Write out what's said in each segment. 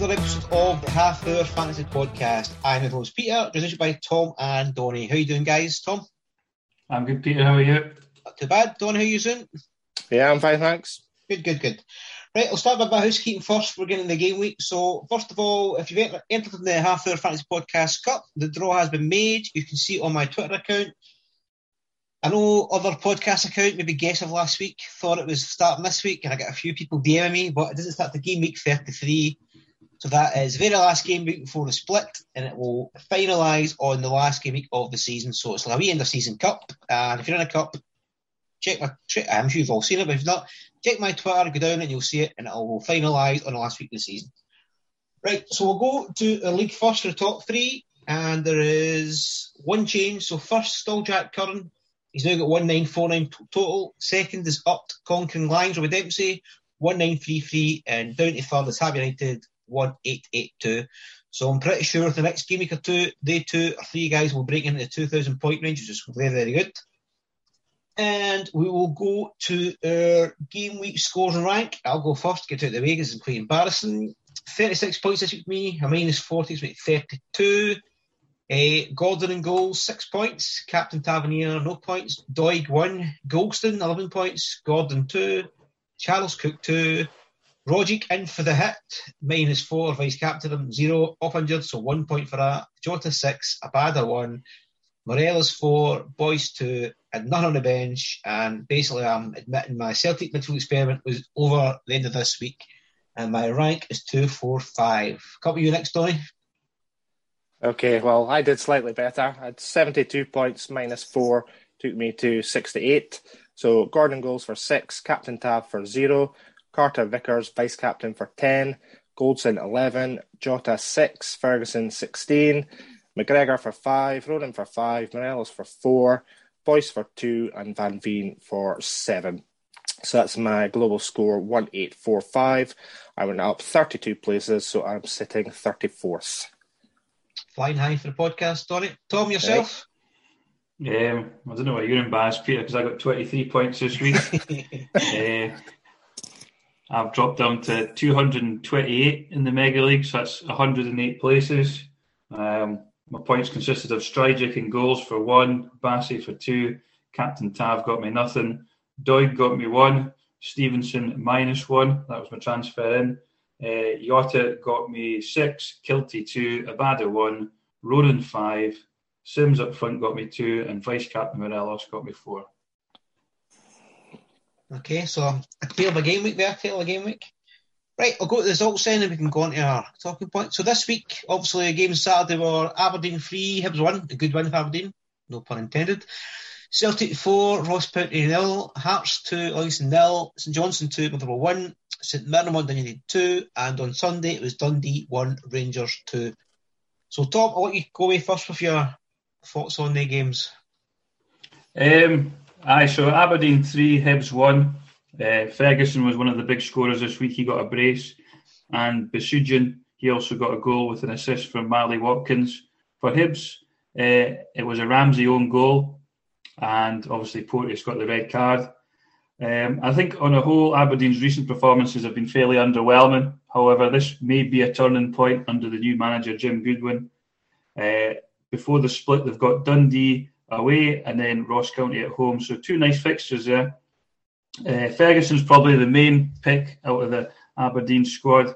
Another episode of the Half Hour Fantasy Podcast. I'm your host Peter, joined by Tom and Donny. How you doing, guys? Tom? I'm good, Peter. How are you? Not too bad. Donny, how you doing? Yeah, I'm fine, thanks. Good, good, good. Right, I'll start with my housekeeping first. We're getting the game week. So, first of all, if you've entered in the Half Hour Fantasy Podcast Cup, the draw has been made. You can see it on my Twitter account. I know other podcast account, maybe Guess of last week, thought it was starting this week, and I got a few people DMing me, but it doesn't start the game week 33. So that is the very last game week before the split, and it will finalise on the last game week of the season. So it's like a wee end of season cup. And if you're in a cup, check my. I'm sure you've all seen it, but if not, check my Twitter, go down and you'll see it, and it will finalise on the last week of the season. Right, so we'll go to a league first for the top three, and there is one change. So first, still Jack Curran. He's now got 1949 total. Second is Upped Conquering Lions with Dempsey, 1933. And down to third is Happy United, 1882. So I'm pretty sure the next game week or two, they two or three guys will break into the 2,000 point range, which is very, very good. And we will go to our game week scores and rank. I'll go first, get out of the way because it's quite embarrassing. 36 points this week, me. A minus 40 is 32. Uh, Gordon and goals, six points. Captain Tavernier, no points. Doig, one. Goldson, 11 points. Gordon, two. Charles Cook, two. Rogic in for the hit, minus four. Vice captain, zero. Off injured, so one point for that. Jota, six. a Abada, one. Morelos, four. Boyce, two. And none on the bench. And basically, I'm admitting my Celtic midfield experiment was over the end of this week. And my rank is two, four, five. Couple you next, Donny. Okay, well, I did slightly better. I had 72 points minus four, took me to 68. So Gordon goals for six, Captain Tav for zero, Carter Vickers, vice captain for 10, Goldson 11, Jota 6, Ferguson 16, McGregor for 5, Roden for 5, Morelos for 4, Boyce for 2, and Van Veen for 7. So that's my global score 1845. I went up 32 places, so I'm sitting 34th flying high for the podcast, Donny. Tom, yourself? Um, I don't know why you're embarrassed, Peter, because I got 23 points this week. uh, I've dropped down to 228 in the Mega League, so that's 108 places. Um, my points consisted of Stryjek and goals for one, Bassey for two, Captain Tav got me nothing, Doig got me one, Stevenson minus one, that was my transfer in. Uh, Jota got me six, Kilty two, Abada one, Roden five, Simms up front got me two, and Vice Captain Morelos got me four. Okay, so a tail of a game week there, tail of a game week. Right, I'll go to the results then and we can go on to our talking point. So this week, obviously, the games Saturday were Aberdeen 3, Hibs 1, a good win for Aberdeen, no pun intended. Celtic 4, Ross County nil, Hearts 2, Livingston nil, St Johnstone 2, Motherwell 1, St Mirren one United 2, and on Sunday it was Dundee 1, Rangers 2. So, Tom, I'll let you go away first with your thoughts on the games. Um, aye, so Aberdeen 3, Hibs 1. Uh, Ferguson was one of the big scorers this week. He got a brace, and Besuijen he also got a goal with an assist from Marley Watkins. For Hibs, uh, it was a Ramsay own goal, and obviously Porteous got the red card. Um, I think on a whole, Aberdeen's recent performances have been fairly underwhelming. However, this may be a turning point under the new manager Jim Goodwin. Uh, before the split, they've got Dundee away and then Ross County at home. So two nice fixtures there. Uh, Ferguson's probably the main pick out of the Aberdeen squad.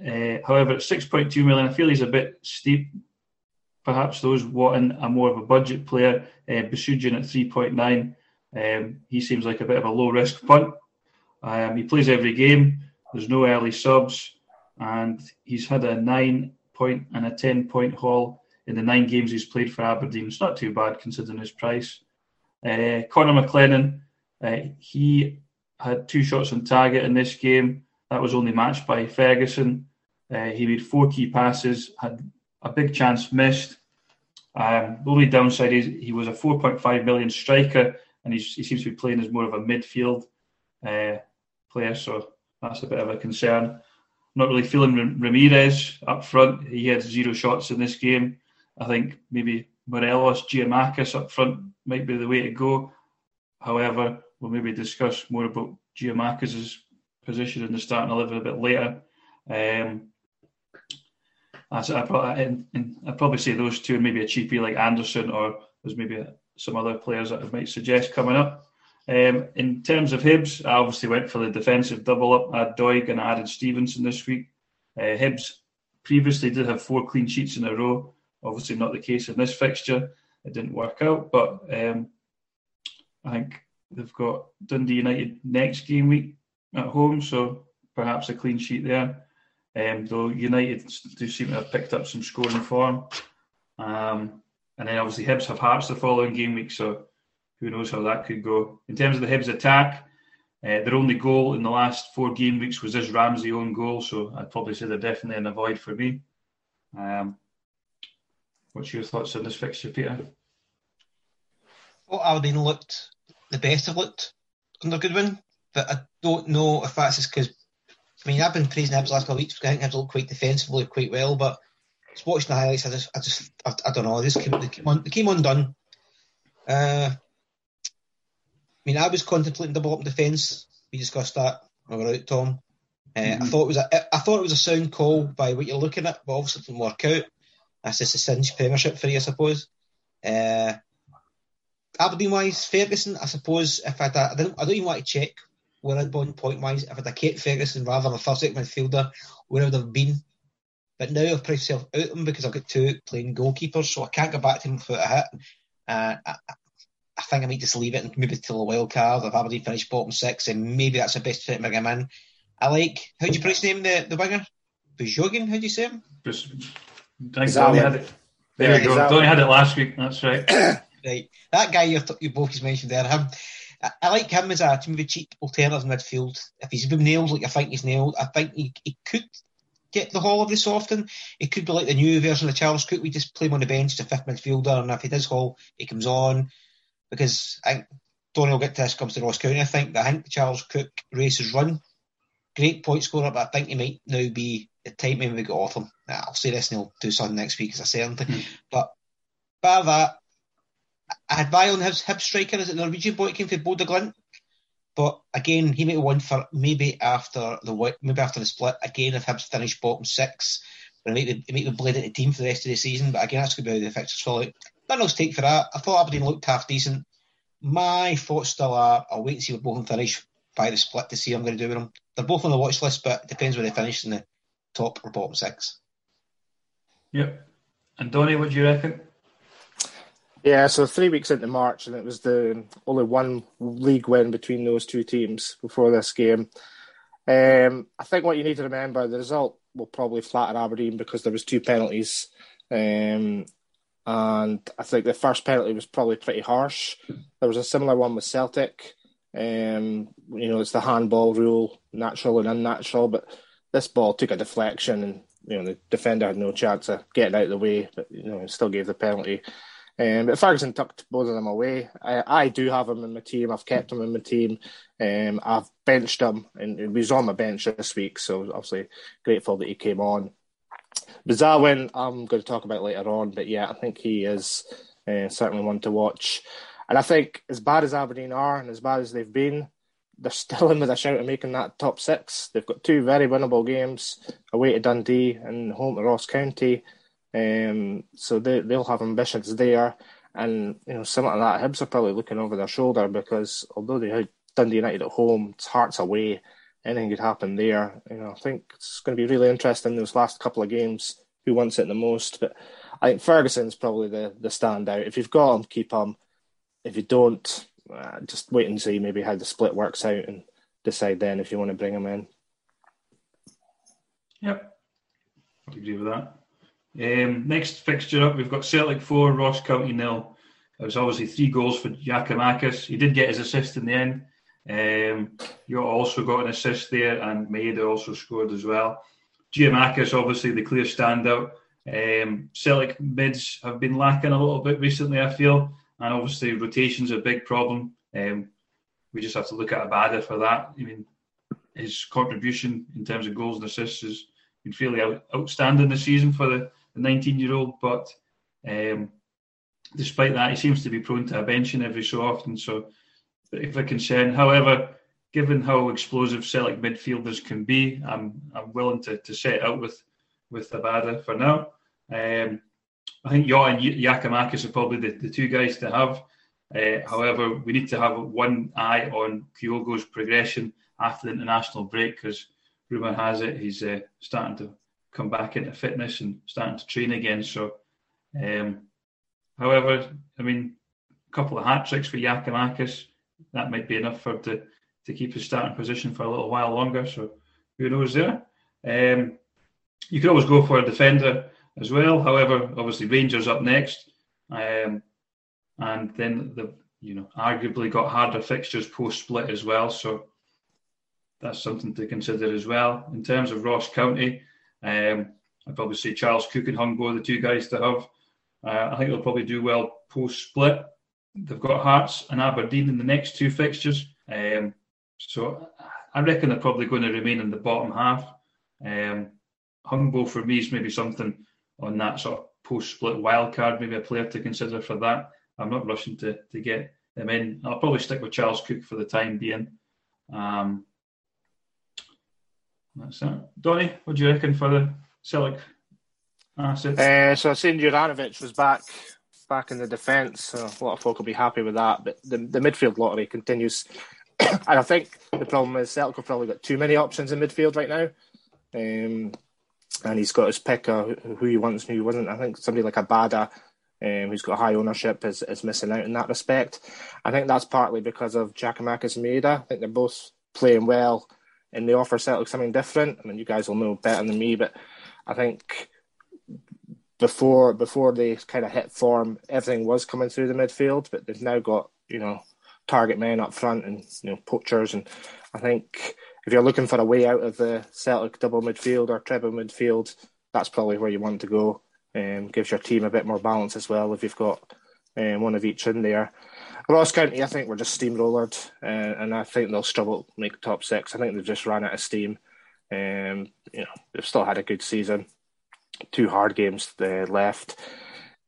Uh, however, at 6.2 million, I feel he's a bit steep. Perhaps those wanting a more of a budget player, uh, Besuijen at 3.9 um, he seems like a bit of a low risk punt. Um, he plays every game. There's no early subs, and he's had a nine point and a ten point haul in the nine games he's played for Aberdeen. It's not too bad considering his price. Uh, Connor McLennan, uh, he had two shots on target in this game. That was only matched by Ferguson. Uh, he made four key passes, had a big chance missed. Um, the only downside is he was a 4.5 million striker and he seems to be playing as more of a midfield uh, player. So that's a bit of a concern. Not really feeling Ramirez up front. He had zero shots in this game. I think maybe Morelos, Giakoumakis up front might be the way to go. However, we'll maybe discuss more about Giakoumakis' position in the starting eleven a bit later. Um, I, probably, I'd probably say those two, maybe a cheapie like Anderson, or there's maybe some other players that I might suggest coming up. Um, in terms of Hibs, I obviously went for the defensive double up. I had Doig and I added Stevenson this week. Uh, Hibs previously did have four clean sheets in a row. Obviously, not the case in this fixture. It didn't work out, but um, I think they've got Dundee United next game week at home, so perhaps a clean sheet there. Um, though United do seem to have picked up some scoring form. Um, and then obviously Hibs have Hearts the following game week, so who knows how that could go. In terms of the Hibs attack, uh, their only goal in the last four game weeks was this Ramsay own goal, so I'd probably say they're definitely in an avoid for me. Um, what's your thoughts on this fixture, Peter? Well, Aberdeen looked the best have looked under Goodwin, but I don't know if that's just because. I mean, I've been praising Hibs last couple of weeks because I think Hibs look quite defensively quite well, but just watching the highlights, I just, I just, I, I don't know. They just came, they came, on, they came undone. Uh, I mean, I was contemplating double up defence. We discussed that. We were out, Tom. Uh, mm-hmm. I thought it was a, I thought it was a sound call by what you're looking at, but obviously it didn't work out. That's just a cinch Premiership for you, I suppose. Uh, Aberdeen wise, Ferguson, I suppose if I'd, I don't, I don't even want to check where I'd gone point wise. If I'd have kept Ferguson rather than a first midfielder, where I would have been. But now I've priced myself out of because I've got two playing goalkeepers, so I can't go back to him without a hit. Uh, I, I, think I might just leave it and maybe till a wild card if Aberdeen finish bottom six, and maybe that's the best fit him in. I like how do you pronounce name the the winger? Bujogin, how do you say him? Just, Donny had it. There we go. Donny had it last week. That's right. right, that guy you you both mentioned there. Him, I, I like him as a maybe cheap alternative midfield. If he's been nailed like I think he's nailed, I think he, he could get the haul every so often. It could be like the new version of Charles Cook. We just play him on the bench, the fifth midfielder, and if he does haul, he comes on. Because I think Donny will get to this comes to Ross County. I think I think Charles Cook races run. Great point scorer, but I think he might now be the when we off him. I'll say this and he'll do something next week as I say anything. Mm. But by that, I had Violin Hibs, Hibs striker, is it Norwegian boy came from Bodø/Glimt? But again, he may have won for maybe after the maybe after the split. Again, if Hibs finish bottom six, it might be, it might be bled into team for the rest of the season. But again, that's going to be how the fixtures fall out. Nothing else take for that. I thought Aberdeen looked half decent. My thoughts still are I'll wait and see what both of them finish by the split to see what I'm going to do with them. They're both on the watch list, but it depends where they finish in the top or bottom six. Yep. And Donny, what do you reckon? Yeah, so three weeks into March, and it was the only one league win between those two teams before this game. Um, I think what you need to remember, the result will probably flatten Aberdeen because there was two penalties, um, and I think the first penalty was probably pretty harsh. There was a similar one with Celtic. Um, you know, it's the handball rule, natural and unnatural, but this ball took a deflection, and you know the defender had no chance of getting out of the way, but you know still gave the penalty. Um, but Ferguson tucked both of them away. I, I do have him in my team. I've kept him in my team. Um, I've benched him, and he was on my bench this week, so obviously grateful that he came on. Bezarin, I'm going to talk about later on, but yeah, I think he is uh, certainly one to watch. And I think as bad as Aberdeen are, and as bad as they've been, they're still in with a shout of making that top six. They've got two very winnable games away to Dundee and home to Ross County. Um, so they they'll have ambitions there, and you know something like that. Hibs are probably looking over their shoulder because although they had Dundee United at home, it's Hearts away. Anything could happen there. You know, I think it's going to be really interesting those last couple of games. Who wants it the most? But I think Ferguson's probably the the standout. If you've got him, keep him. If you don't, uh, just wait and see maybe how the split works out and decide then if you want to bring him in. Yep, I agree with that. Um, next fixture up, we've got Celtic 4, Ross County nil. It was obviously three goals for Giakoumakis. He did get his assist in the end. Um, you also got an assist there, and Maeda also scored as well. Giakoumakis, obviously the clear standout. Um, Celtic mids have been lacking a little bit recently, I feel, and obviously rotation's a big problem. Um, we just have to look at Abada for that. I mean, his contribution in terms of goals and assists has been fairly out, outstanding this season for the the 19 year old. But um, despite that, he seems to be prone to a benching every so often. So, if a concern. However, given how explosive Celtic midfielders can be, I'm I'm willing to, to set out with with Abada for now. Um, I think Yaw and Giakoumakis are probably the, the two guys to have. Uh, however, we need to have one eye on Kyogo's progression after the international break because rumour has it he's uh, starting to come back into fitness and starting to train again. So, um, however, I mean, a couple of hat tricks for Giakoumakis, that might be enough for to to keep his starting position for a little while longer. So, who knows there? Um, you could always go for a defender as well. However, obviously Rangers up next, um, and then the you know arguably got harder fixtures post split as well. So that's something to consider as well. In terms of Ross County, um, I'd probably say Charles Cook and Hungbo are the two guys to have. Uh, I think they'll probably do well post split. They've got Hearts and Aberdeen in the next two fixtures. Um, so I reckon they're probably going to remain in the bottom half. Um, Hungbo for me is maybe something on that sort of post split wild card, maybe a player to consider for that. I'm not rushing to, to get them in. I'll probably stick with Charles Cook for the time being. Um, that's it. Donny, what do you reckon for the Celtic assets? Uh, so I Juranovic was back back in the defence, so a lot of folk will be happy with that. But the, the midfield lottery continues. and I think the problem is Celtic have probably got too many options in midfield right now. Um, and he's got his pick of who he wants and who he wasn't. I think somebody like Abada, um, who's got high ownership, is, is missing out in that respect. I think that's partly because of Giakoumakis and Maeda. I think they're both playing well and they offer Celtic something different. I mean, you guys will know better than me, but I think before before they kind of hit form, everything was coming through the midfield, but they've now got you know target men up front and you know poachers, and I think if you're looking for a way out of the Celtic double midfield or treble midfield, that's probably where you want to go. Um, gives your team a bit more balance as well if you've got um, one of each in there. Ross County, I think we're just steamrollered, uh, and I think they'll struggle to make top six. I think they've just ran out of steam. Um, you know, they've still had a good season. Two hard games left.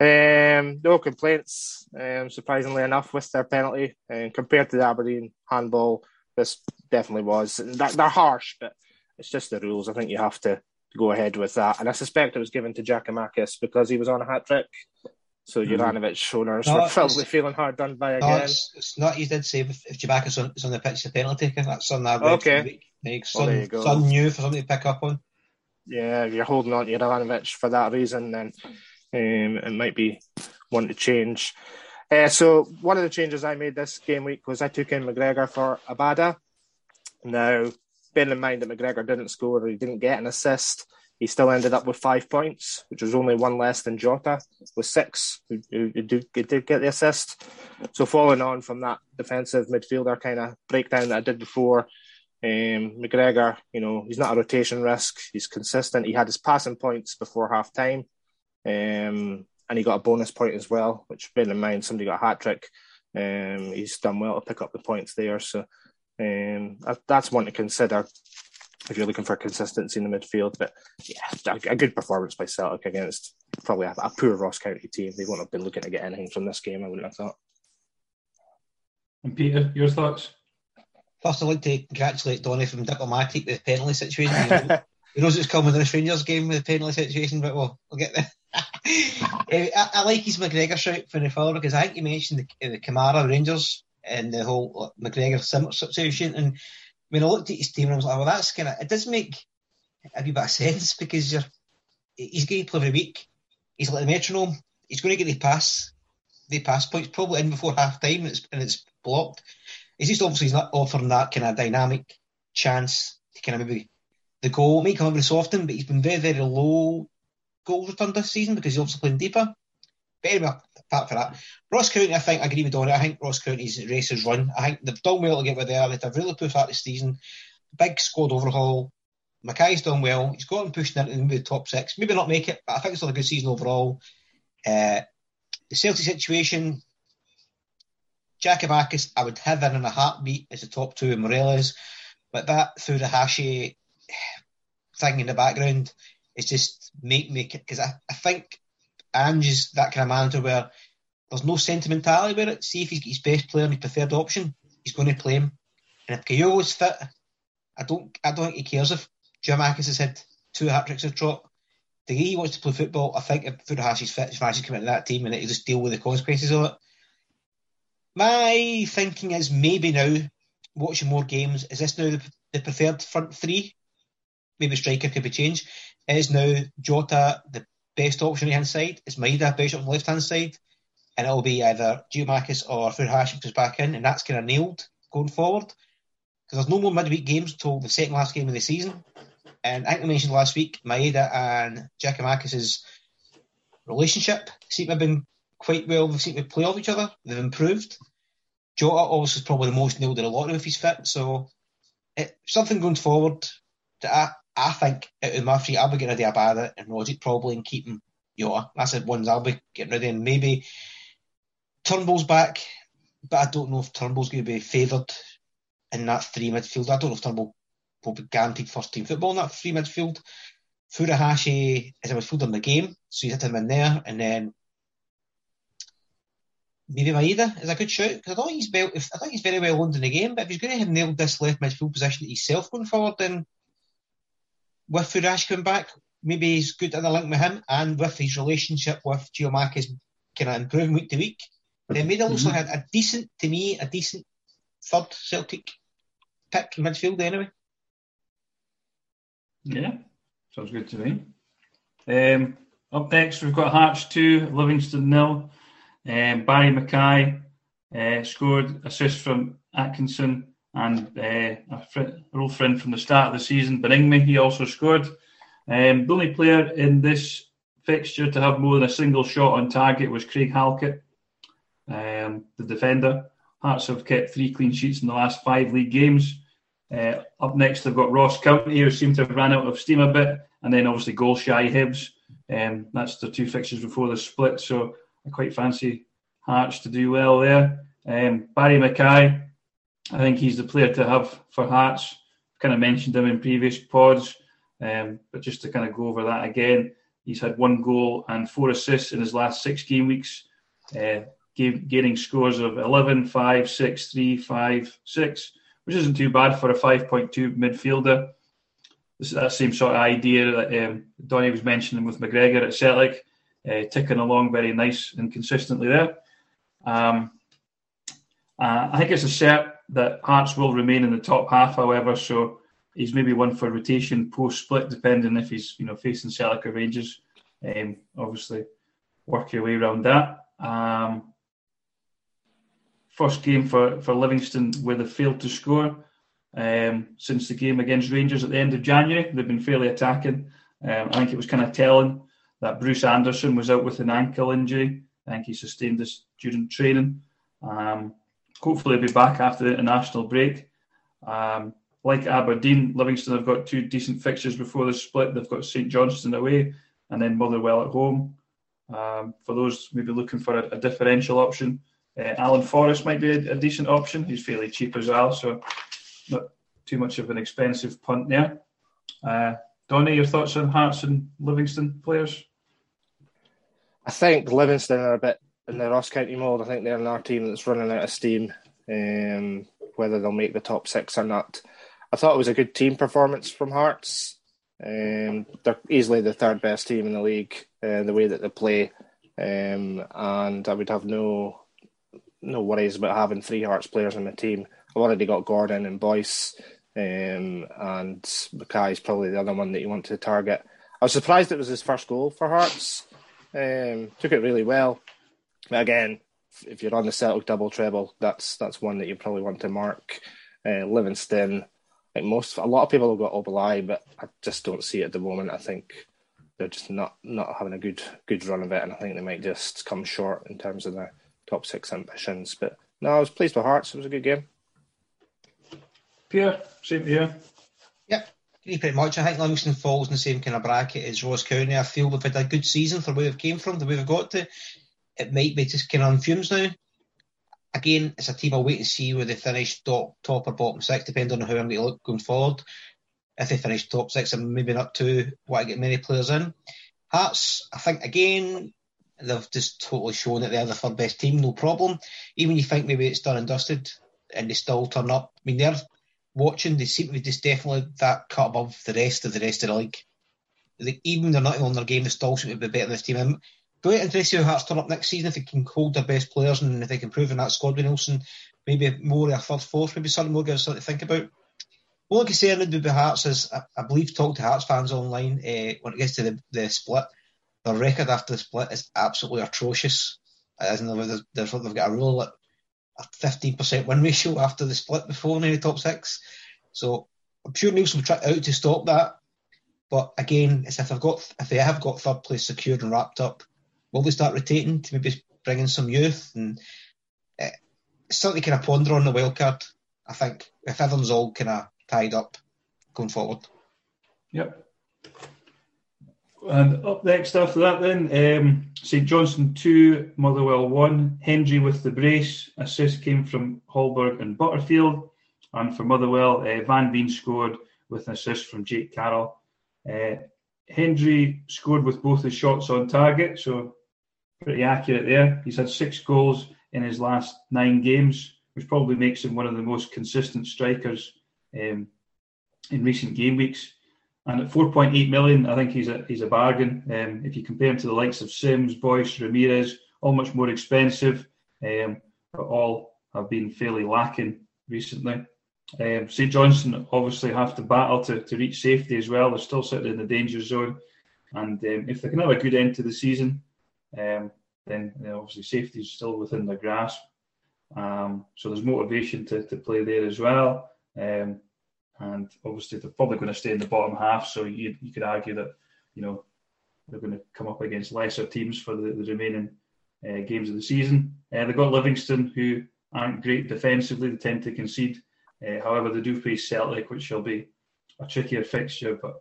Um, no complaints, um, surprisingly enough, with their penalty. Um, compared to the Aberdeen handball, this definitely was. They're, they're harsh, but it's just the rules. I think you have to go ahead with that. And I suspect it was given to Giakoumakis because he was on a hat trick. So mm-hmm. Juranovic owners no, were probably feeling hard done by no, again. It's, it's, not. You did say if, if is on, is on the pitch, the penalty taker. That's something I've okay. Some, well, some new for something to pick up on. Yeah, if you're holding on to Juranovic for that reason, then um, it might be one to change. Uh, so one of the changes I made this game week was I took in McGregor for Abada. Now, bearing in mind that McGregor didn't score or he didn't get an assist, he still ended up with five points, which was only one less than Jota with six, who, who, who did, did get the assist. So following on from that defensive midfielder kind of breakdown that I did before, um, McGregor, you know, he's not a rotation risk. He's consistent. He had his passing points before half time. Um, and he got a bonus point as well, which, bear in mind, somebody got a hat trick. Um, he's done well to pick up the points there. So um, that's one to consider if you're looking for consistency in the midfield. But yeah, a, good performance by Celtic against probably a, a, poor Ross County team. They wouldn't have been looking to get anything from this game, I wouldn't have thought. And Peter, your thoughts? First, I'd like to congratulate Donny from Diplomatic with the penalty situation. he knows it's coming in the Rangers game with the penalty situation, but we'll, we'll get there. Eh, I, I, like his McGregor shout for the forward because I think you mentioned the, the Kamara Rangers and the whole McGregor situation. And when I looked at his team, I was like, well, that's kind of, it does make a wee bit of sense because you're, he's going to play every week. He's like the metronome. He's going to get the pass, the pass points probably in before half time and it's, and it's blocked. He's just obviously not offering that kind of dynamic chance to kind of maybe the goal. May come every so often, but he's been very, very low goals returned this season because he's also playing deeper. But anyway, apart from that, Ross County, I think, I agree with Donny. I think Ross County's race is run. I think they've done well to get where they are. They've really pushed out this season. Big squad overhaul. Mackay's done well. He's got him pushing into the top six. Maybe not make it, but I think it's still a good season overall. Uh, the Celtic situation, Giakoumakis, I would have in in a heartbeat as the top two in Morelos, but that Furuhashi thing in the background is just make me because I, I think Ange is that kind of manager where there's no sentimentality with it. See if he's got his best player and his preferred option, he's going to play him. And if Kyogo is fit, I don't I don't think he cares if Giakoumakis has had two hat tricks of trot. The way he wants to play football, I think if Furuhashi's fit, to come into that team and he'll just deal with the consequences of it. My thinking is maybe now, watching more games, is this now the, the preferred front three? Maybe striker could be changed. Is now Jota the best option on the hand side? Is Maeda best option on the left hand side? And it'll be either Giakoumakis or Furuhashi comes back in, and that's kind of nailed going forward. Because there's no more midweek games until the second last game of the season. And I think I mentioned last week, Maeda and Giakoumakis' relationship seem to have been quite well. They seem to play off each other. They've improved. Jota obviously is probably the most nailed in a lot of if he's fit. So it, something going forward that I, think out of my three, I'll be getting rid of Abada and Rogic probably and keeping Jota. That's the ones I'll be getting rid of. And maybe Turnbull's back, but I don't know if Turnbull's going to be favoured in that three midfield. I don't know if Turnbull will be guaranteed first team football in that three midfield. Furuhashi is a midfielder in the game, so he's hit him in there. And then maybe Maeda is a good shout because I thought he's well, I think he's very well owned in the game. But if he's going to have nailed this left midfield position himself going forward, then with Furuhashi coming back, maybe he's good in the link with him and with his relationship with Giakoumakis kind of improving week to week. Then Maeda looks mm-hmm. like a, decent, to me, a decent third Celtic pick in midfield anyway. Yeah, sounds good to me. Um, up next, we've got Hearts 2, Livingston nil. Um, Barrie McKay uh, scored assist from Atkinson and uh, a, friend, a, old friend from the start of the season, Baningime, he also scored. Um, the only player in this fixture to have more than a single shot on target was Craig Halkett, um, the defender. Hearts have kept three clean sheets in the last five league games. Uh, up next, they've got Ross County, who seem to have ran out of steam a bit, and then obviously goal shy Hibs. Um, that's the two fixtures before the split, so I quite fancy Hearts to do well there. Um, Barrie McKay, I think he's the player to have for Hearts. Kind of mentioned him in previous pods, um, but just to kind of go over that again, he's had one goal and four assists in his last six game weeks, uh, gaining scores of 11, 5, 6, 3, 5, 6, which isn't too bad for a 5.2 midfielder. This is that same sort of idea that um, Donny was mentioning with McGregor at Celtic, uh, ticking along very nice and consistently there. Um, uh, I think it's a cert that Hearts will remain in the top half, however, so he's maybe one for rotation post split, depending if he's you know facing Celtic or Rangers. Um, obviously, work your way around that. Um, first game for, for Livingston where they failed to score um, since the game against Rangers at the end of January. They've been fairly attacking. Um, I think it was kind of telling that Bruce Anderson was out with an ankle injury. I think he sustained this during training. Um, hopefully, be back after the international break. Um, like Aberdeen, Livingston have got two decent fixtures before the split. They've got St Johnstone away and then Motherwell at home. Um, for those maybe looking for a, a differential option, uh, Alan Forrest might be a, a, decent option. He's fairly cheap as well, so not too much of an expensive punt there. Uh, Donny, your thoughts on Hearts and Livingston players? I think Livingston are a bit in the Ross County mode. I think they're another team that's running out of steam. Um, whether they'll make the top six or not, I thought it was a good team performance from Hearts. Um, they're easily the third best team in the league. Uh, the way that they play, um, and I would have no no worries about having three Hearts players on the team. I've already got Gordon and Boyce, um, and McKay is probably the other one that you want to target. I was surprised it was his first goal for Hearts. Um, took it really well. But again, if you're on the Celtic double treble, that's that's one that you probably want to mark. Uh, Livingston, like most, a lot of people have got Obileye, but I just don't see it at the moment. I think they're just not not having a good good run of it, and I think they might just come short in terms of their top six ambitions. But no, I was pleased with Hearts. It was a good game. Pierre, same here. Yep, pretty much. I think Livingston falls in the same kind of bracket as Ross County. I feel they've had a good season for where they've came from, the way they've got to. It might be just kind of on fumes now. Again, it's a team I'll wait and see where they finish top, top or bottom six, depending on how I'm going to look going forward. If they finish top six, I'm maybe not too want to get many players in. Hearts, I think again, they've just totally shown that they're the third best team, no problem. Even you think maybe it's done and dusted, and they still turn up. I mean, they're watching, they seem to be just definitely that cut above the rest of the rest of the league. Like, even they're not on their game, they still seem to be better than this team. Going to interest how Hearts turn up next season if they can hold their best players and if they can prove in that squad with Nelson, maybe more a third, fourth, maybe something more gives something to think about. One concern with the Hearts is, I, I believe, talk to Hearts fans online uh, when it gets to the, the split. Their record after the split is absolutely atrocious. As in, they've, they've got a rule like a 15% win ratio after the split before in the top six. So I'm sure Neilson will try out to stop that. But again, it's if they've got if they have got third place secured and wrapped up, will they start rotating to maybe bring in some youth and uh, certainly kind of ponder on the wild card. I think if everyone's all kind of tied up going forward. Yep. And up next after that, then um, St Johnstone two, Motherwell one. Hendry with the brace. Assist came from Hallberg and Butterfield, and for Motherwell, uh, Van Veen scored with an assist from Jake Carroll. Uh, Hendry scored with both his shots on target, so pretty accurate there. He's had six goals in his last nine games, which probably makes him one of the most consistent strikers um, in recent game weeks. And at 4.8 million, I think he's a he's a bargain. Um, if you compare him to the likes of Simms, Boyce, Ramirez, all much more expensive, um, but all have been fairly lacking recently. Um, St Johnstone obviously have to battle to, to reach safety as well. They're still sitting in the danger zone, and um, if they can have a good end to the season, um, then you know, obviously safety is still within their grasp. Um, so there's motivation to, to play there as well. Um, and obviously they're probably going to stay in the bottom half. So you, you could argue that you know they're going to come up against lesser teams for the, the remaining uh, games of the season. Uh, they've got Livingston, who aren't great defensively; they tend to concede. Uh, however, they do face Celtic, which shall be a trickier fixture. But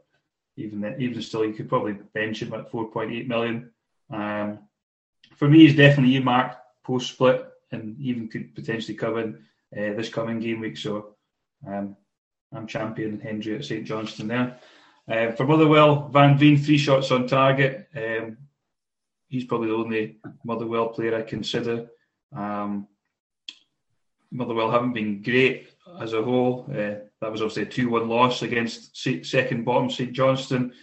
even then, even still, you could probably bench him at 4.8 million. Um, for me, he's definitely earmarked post split, and even could potentially come in uh, this coming game week. So. Um, I'm champion Hendry at St Johnstone there. Uh, for Motherwell, Van Veen, three shots on target. Um, he's probably the only Motherwell player I consider. Um, Motherwell haven't been great as a whole. Uh, that was obviously a 2 1 loss against second bottom St Johnstone.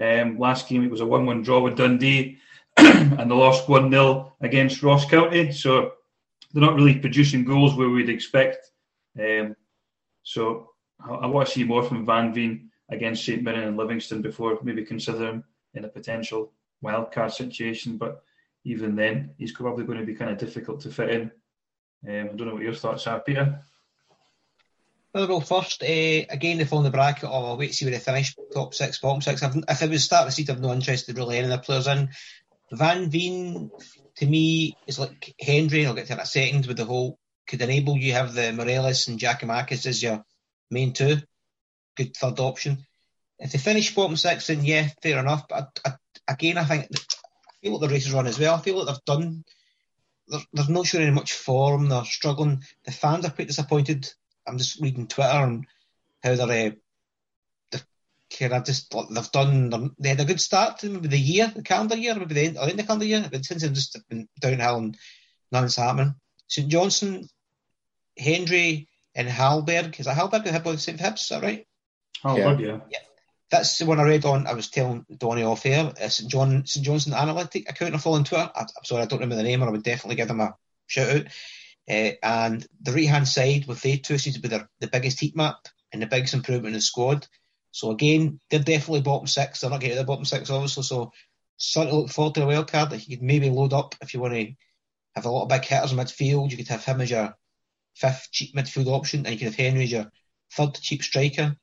Um, last game it was a 1 1 draw with Dundee and they lost 1 0 against Ross County. So they're not really producing goals where we'd expect. Um, so I want to see more from Van Veen against St Mirren and Livingston before maybe consider him in a potential wildcard situation. But even then, he's probably going to be kind of difficult to fit in. Um, I don't know what your thoughts are, Peter. Well, first, uh, again, if on the bracket, oh, I'll wait to see where they finish, top six, bottom six. I've, if it was start the season, I've no interest in really any of the players in. Van Veen, to me, is like Hendry, I'll get to that in a second, with the whole, could enable you have the Morelos and Giakoumakis as your main two, good third option. If they finish bottom six, then yeah, fair enough. But I, I, again, I think feel like the race is run as well. I feel like they've done. They're, they're not showing any much form. They're struggling. The fans are quite disappointed. I'm just reading Twitter and how they're. Uh, kind of just they've done. They had a good start to maybe the year, the calendar year, maybe the end, or in the calendar year, but since then just been downhill and nothing's happening. St Johnstone, Hendry, and Hallberg Is that Hallberg who had both the same hips? Is that right? Hallberg, yeah. yeah. yeah. That's the one I read on. I was telling Donny off air. Uh, St John St Johnstone Analytic account I follow on Twitter. I, am sorry, I don't remember the name, or I would definitely give them a shout out. Uh, and the right hand side with they two seems to be their, the biggest heat map and the biggest improvement in the squad. So again, they're definitely bottom six. They're not getting the bottom six, obviously. So something to look forward to a wild card that you could maybe load up if you want to have a lot of big hitters in midfield. You could have him as your fifth cheap midfield option, and you could have Hendry as your third cheap striker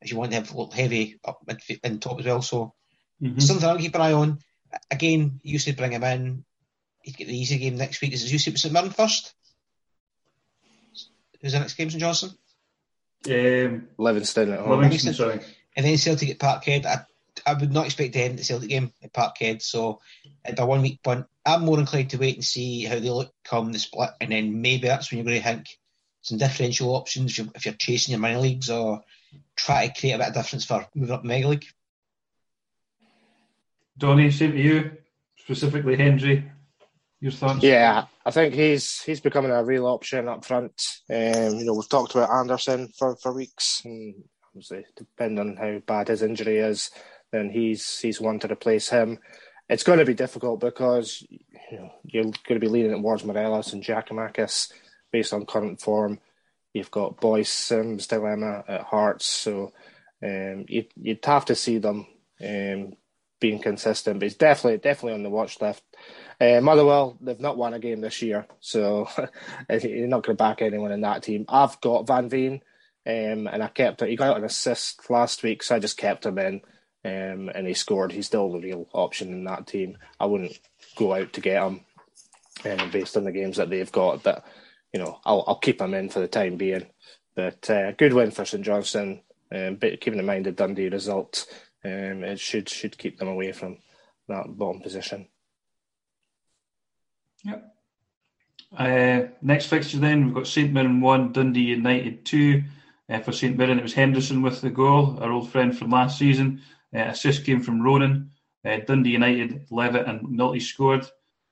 if you want to have a little heavy up midfield in top as well. So mm-hmm. something I'll keep an eye on. Again, you said bring him in. He'd get the easy game next week. Is it you said St Mirren first? Who's the next game, St Johnstone? Um, Livingston at home. Livingston, sorry. And then Celtic at Parkhead. I, I would not expect to end the Celtic game at Parkhead, so it'd be one week punt. I'm more inclined to wait and see how they look come the split, and then maybe that's when you're going to think some differential options if you're chasing your minor leagues or try to create a bit of difference for moving up mega league. Donny, same to you, specifically Hendry. Yeah, I think he's he's becoming a real option up front. Um, you know, we've talked about Anderson for, for weeks, and obviously, depending on how bad his injury is, then he's he's one to replace him. It's going to be difficult because you know, you're going to be leaning towards Morelos and Giakoumakis based on current form. You've got Boyce Simms dilemma at Hearts, so um, you'd, you'd have to see them um, being consistent. But he's definitely definitely on the watch list. Uh, Motherwell, they've not won a game this year, so you're not going to back anyone in that team. I've got Van Veen, um, and I kept it. He got an assist last week, so I just kept him in, um, and he scored. He's still the real option in that team. I wouldn't go out to get him um, based on the games that they've got, but you know, I'll, I'll keep him in for the time being. But uh, good win for St Johnstone. Um, but keeping in mind the Dundee result, um, it should should keep them away from that bottom position. Yep. Uh, next fixture then we've got St Mirren one, Dundee United two. Uh, for St Mirren, it was Henderson with the goal, our old friend from last season. Uh, assist came from Ronan. Uh, Dundee United, Levitt and McNulty scored.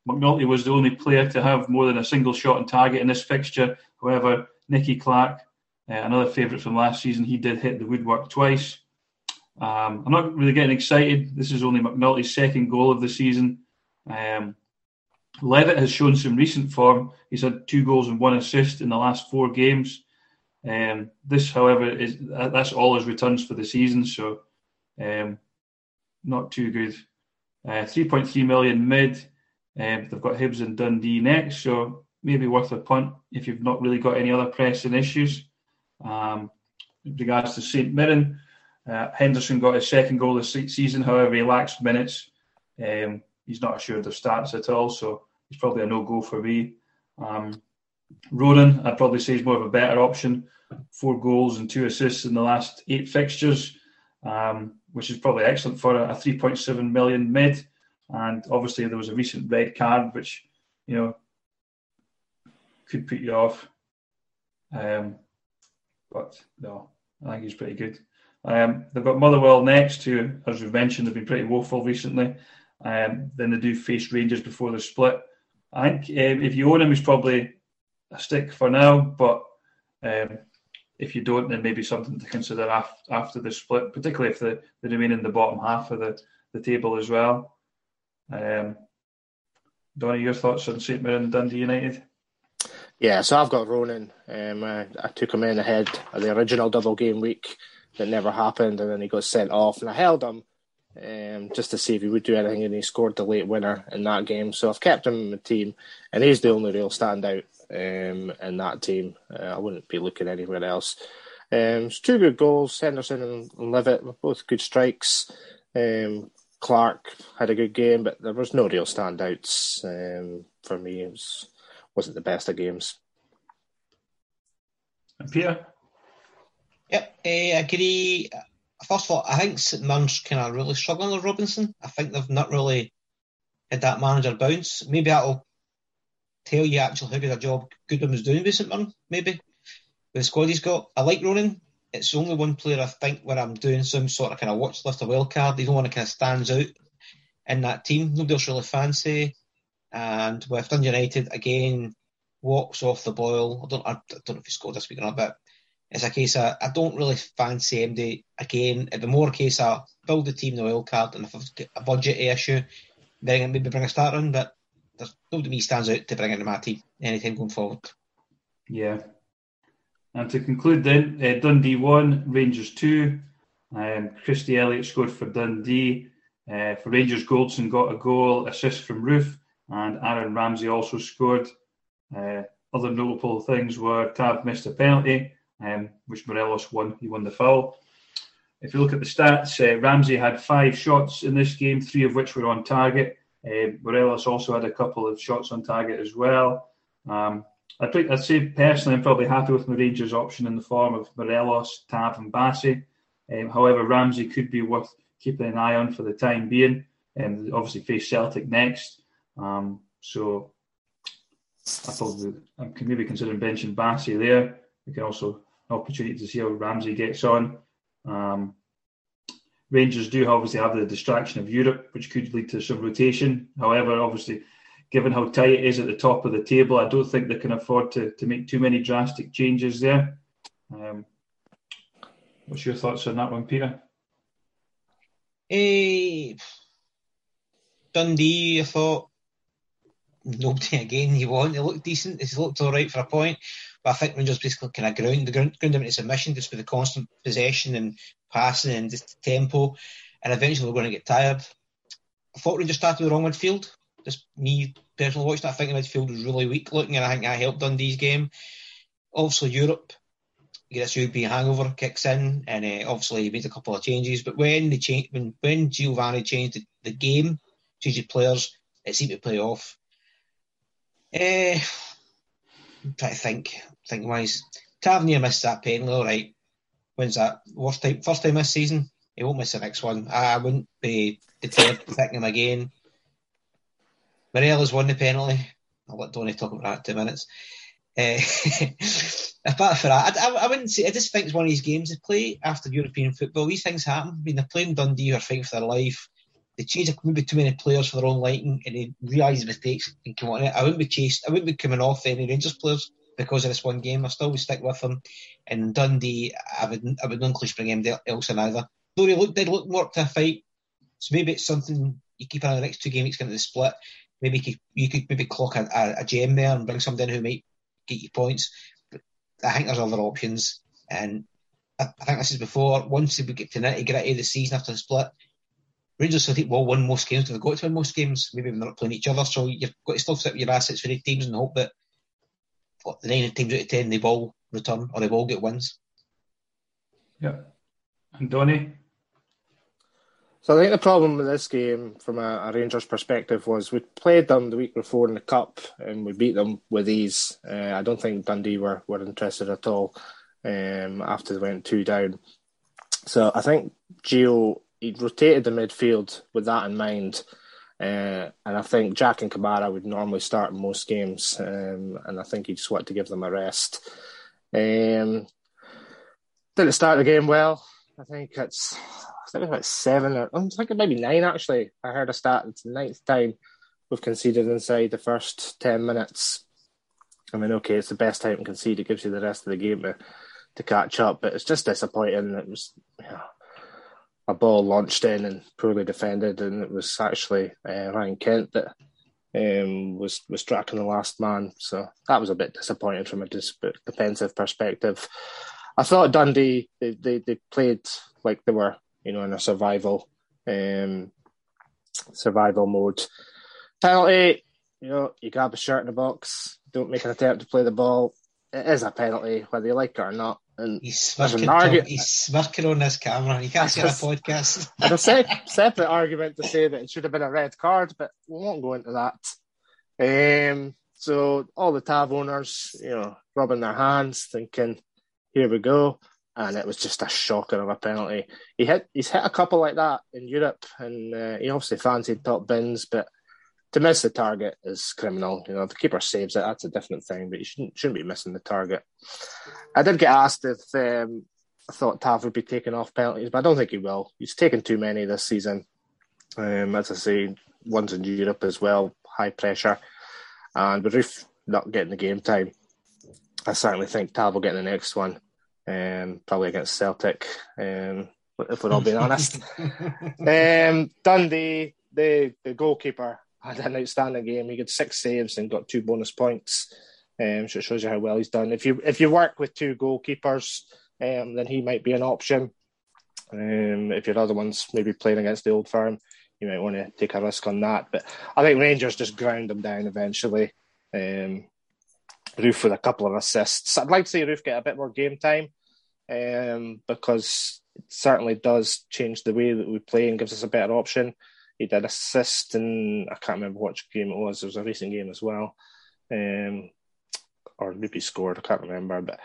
McNulty was the only player to have more than a single shot on target in this fixture. However, Nicky Clark, uh, another favourite from last season, he did hit the woodwork twice. Um, I'm not really getting excited. This is only McNulty's second goal of the season. Um, Levitt has shown some recent form. He's had two goals and one assist in the last four games. Um, this, however, is that's all his returns for the season, so um, not too good. Uh, 3.3 million mid. Um, they've got Hibs and Dundee next, so maybe worth a punt if you've not really got any other pressing issues. Um, in regards to St Mirren, uh, Henderson got his second goal this season. However, he lacks minutes. Um, he's not assured of starts at all, so he's probably a no go for me. Um, Ronan, I'd probably say, is more of a better option. Four goals and two assists in the last eight fixtures, um, which is probably excellent for a, a 3.7 million mid. And obviously, there was a recent red card, which you know could put you off. Um, but no, I think he's pretty good. Um, they've got Motherwell next, who, as we've mentioned, have been pretty woeful recently. Um, then they do face Rangers before the split. I think um, if you own him, he's probably a stick for now. But um, if you don't, then maybe something to consider after, after the split, particularly if they, they remain in the bottom half of the, the table as well. Um, Donny, your thoughts on St Mirren Dundee United? Yeah, so I've got Ronan. Um, I, took him in ahead of the original double game week that never happened, and then he got sent off, and I held him um, just to see if he would do anything, and he scored the late winner in that game. So I've kept him in the team, and he's the only real standout um, in that team. Uh, I wouldn't be looking anywhere else. Um, it's two good goals, Henderson and Levitt, were both good strikes. Um, Clark had a good game, but there was no real standouts um, for me. It was, wasn't the best of games. And Peter? Yep, uh, I agree. First of all, I think St Mirren's kind of really struggling with Robinson. I think they've not really had that manager bounce. Maybe that'll tell you actually how good a job Goodwin was doing with St Mirren, maybe, with the squad he's got. I like Ronan. It's only one player I think when I'm doing some sort of kind of watch list, a wild card, he's the one that kind of stands out in that team. Nobody else really fancy. And with Dundee United, again, walks off the boil. I don't, I don't know if he scored this week or not, but it's a case of I don't really fancy MD again. It'd be more a case of build the team the wild card, and if I've got a budget issue, then maybe bring a starter in. But there's nobody me stands out to bring into my team anytime going forward. Yeah. And to conclude, then uh, Dundee one, Rangers two. Um, Christie Elliott scored for Dundee. Uh, for Rangers, Goldson got a goal, assist from Roofe, and Aaron Ramsey also scored. Uh, other notable things were Tav missed a penalty, um, which Morelos won. He won the foul. If you look at the stats, uh, Ramsey had five shots in this game, three of which were on target. Uh, Morelos also had a couple of shots on target as well. Um, I'd, I'd, say personally, I'm probably happy with my Rangers option in the form of Morelos, Tav, and Bassey. Um, however, Ramsey could be worth keeping an eye on for the time being. And um, obviously face Celtic next. Um, so I probably I can maybe consider benching Bassey there. We can also opportunity to see how Ramsey gets on. Um, Rangers do obviously have the distraction of Europe, which could lead to some rotation. However, obviously, given how tight it is at the top of the table, I don't think they can afford to, to make too many drastic changes there. Um, what's your thoughts on that one, Peter? Eh, Dundee, I thought nobody again you want. He looked decent. He looked all right for a point. But I think Rangers basically kind of ground the ground, ground him into submission just with the constant possession and passing and just tempo. And eventually we're going to get tired. I thought Rangers started with the wrong midfield. Just me personally watching I think the midfield was really weak looking and I think that helped Dundee's game. Also Europe, you get this European hangover kicks in and uh, obviously he made a couple of changes. But when they change, when, when Giovanni changed the, the game, changed the players, it seemed to play off. Uh, I'm to think, think wise. Tavernier missed that penalty, all right. When's that? Worst time, first time this season. He won't miss the next one. I, wouldn't be deterred to pick him again. Morelos won the penalty. I'll let Donny talk about that in two minutes. Uh, apart from that, I, I, I, wouldn't say. I just think it's one of these games they play after European football. These things happen. I mean, they're playing Dundee or fighting for their life they change maybe too many players for their own liking and they realise mistakes and come on it. I wouldn't be chased. I wouldn't be coming off any Rangers players because of this one game. I still would stick with them. And Dundee, I would I would not include bring him else in either. Though they look did look more up to a fight, so maybe it's something you keep an eye on the next two games going to the split. Maybe you could, you could maybe clock a, a, a, gem there and bring somebody in who might get you points. But I think there's other options, and I, I think this is before. Once we get to nitty gritty of the season after the split, Rangers, I think, will win most games. They've got to win most games. Maybe they're not playing each other, so you've got to still set with your assets for eight teams and hope that what, the nine teams out of ten they will return or they will get wins. Yeah. And Donny? So I think the problem with this game, from a, a, Rangers perspective, was we played them the week before in the cup and we beat them with ease. Uh, I don't think Dundee were, were interested at all um, after they went two down. So I think Gio he rotated the midfield with that in mind. Uh, and I think Jack and Kamara would normally start in most games, um, and I think he just wanted to give them a rest. Um, didn't start the game well. I think it's I think it's about seven or I think it might be nine actually. I heard a stat. It's the ninth time we've conceded inside the first ten minutes. I mean, okay, it's the best time to concede. It gives you the rest of the game to, to catch up, but it's just disappointing. It was, you know, a ball launched in and poorly defended, and it was actually uh, Ryan Kent that um, was was tracking the last man. So that was a bit disappointing from a defensive perspective. I thought Dundee they, they, they played like they were you know in a survival um, survival mode. Penalty, you know, you grab a shirt in the box, don't make an attempt to play the ball. It is a penalty, whether you like it or not. And he's smirking, argu- he's smirking on this camera. You can't see a podcast. a se- separate argument to say that it should have been a red card, but we won't go into that. Um, so all the Tav owners, you know, rubbing their hands, thinking, "Here we go," and it was just a shocker of a penalty. He hit, he's hit a couple like that in Europe, and uh, he obviously fancied top bins, but to miss the target is criminal. You know, if the keeper saves it, that's a different thing, but you shouldn't shouldn't be missing the target. I did get asked if um, I thought Tav would be taking off penalties, but I don't think he will. He's taken too many this season. Um, as I say, one's in Europe as well, high pressure, and with Roofe not getting the game time, I certainly think Tav will get the next one, um, probably against Celtic. Um, if we're all being honest, um, Dundee, the the goalkeeper had an outstanding game. He got six saves and got two bonus points. Um, so it shows you how well he's done. If you if you work with two goalkeepers, um, then he might be an option. Um, if your other one's maybe playing against the old firm, you might want to take a risk on that. But I think Rangers just ground them down eventually. Um, Roofe with a couple of assists. I'd like to see Roofe get a bit more game time um, because it certainly does change the way that we play and gives us a better option. He did assist in I can't remember which game it was. It was a recent game as well, um, or maybe scored. I can't remember, but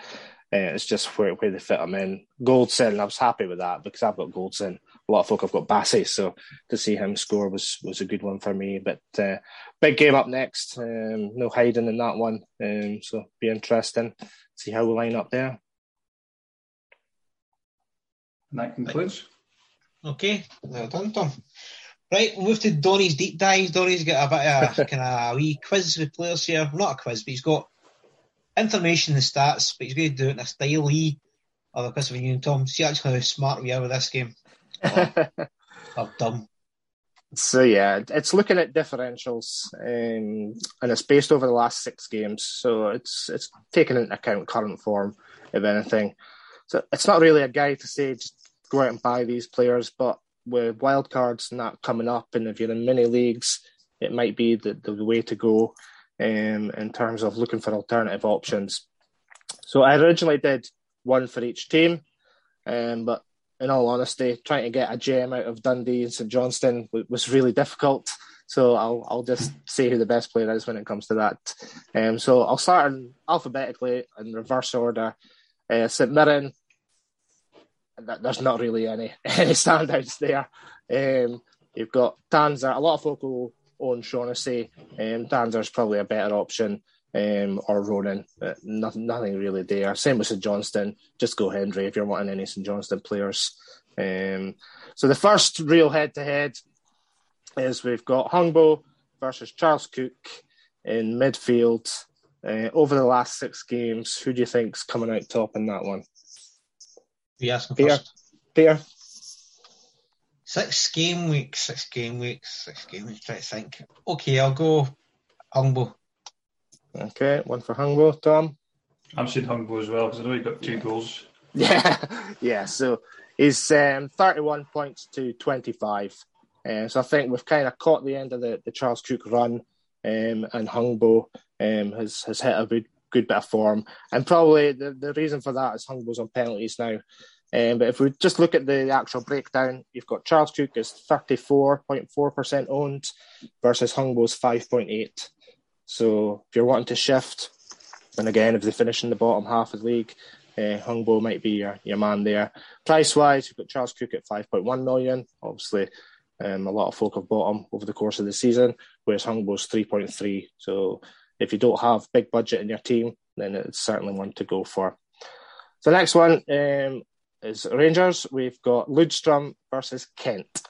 uh, it's just where, where they fit him in. Goldson, I was happy with that because I've got Goldson. A lot of folk have got Bassey, so to see him score was was a good one for me. But uh, big game up next. Um, no hiding in that one, um, so be interesting. See how we line up there. And that concludes. Okay, well done, Tom. Right, we'll move to Donny's deep dives. Donny's got a bit of kind of wee quiz with players here. Not a quiz, but he's got information and stats, but he's going to do it in a style he of a you and Tom. See actually how smart we are with this game. Or, or dumb. So yeah, it's looking at differentials, um, and it's based over the last six games. So it's it's taking into account current form, if anything. So it's not really a guide to say just go out and buy these players, but with wildcards that coming up, and if you're in mini leagues, it might be the, the way to go um, in terms of looking for alternative options. So I originally did one for each team, um, but in all honesty, trying to get a gem out of Dundee and St Johnstone was really difficult. So I'll I'll just say who the best player is when it comes to that. Um, so I'll start in alphabetically in reverse order. Uh, St Mirren, there's not really any any standouts there. Um, you've got Tanser. A lot of folk will own Shaughnessy. Um, Tanser's probably a better option. Um, or Ronan, nothing, nothing really there. Same with St Johnstone. Just go Hendry if you're wanting any St Johnstone players. Um, so the first real head-to-head is we've got Hungbo versus Charles Cook in midfield. Uh, over the last six games, who do you think's coming out top in that one? You asking Peter. first? Peter. Six game weeks, six game weeks, six game weeks. Try to think. Okay, I'll go Hungbo. Okay, one for Hungbo. Tom. I'm saying Hungbo as well because I know he got two goals. Yeah, yeah. So he's um, 31 points to 25. Uh, so I think we've kind of caught the end of the, the Charles Cook run, um, and Hungbo um, has has hit a good, good bit of form. And probably the, the reason for that is Hungbo's on penalties now. Um, but if we just look at the actual breakdown, you've got Charles Cook is 34.4% owned versus Hungbo's 5.8. So if you're wanting to shift, and again, if they finish in the bottom half of the league, uh, Hungbo might be your, your man there. Price wise, you've got Charles Cook at 5.1 million. Obviously, um, a lot of folk have bought him over the course of the season, whereas Hungbo's 3.3. So if you don't have big budget in your team, then it's certainly one to go for. The next one um, is Rangers. We've got Lundstram versus Kent.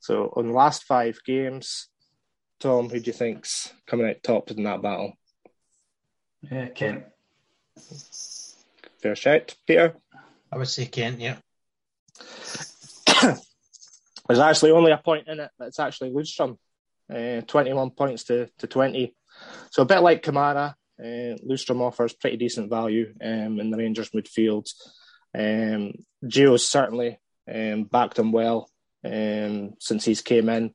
So on the last five games, Tom, who do you think's coming out top in that battle? Yeah, Kent. Fair shout, Peter. I would say Kent, yeah. There's actually only a point in it, but it's actually Lundstram. Uh, 21 points to, to 20. So a bit like Kamara, uh, Lundstram offers pretty decent value um, in the Rangers midfield. Um, Gio's certainly um, backed him well um, since he's came in.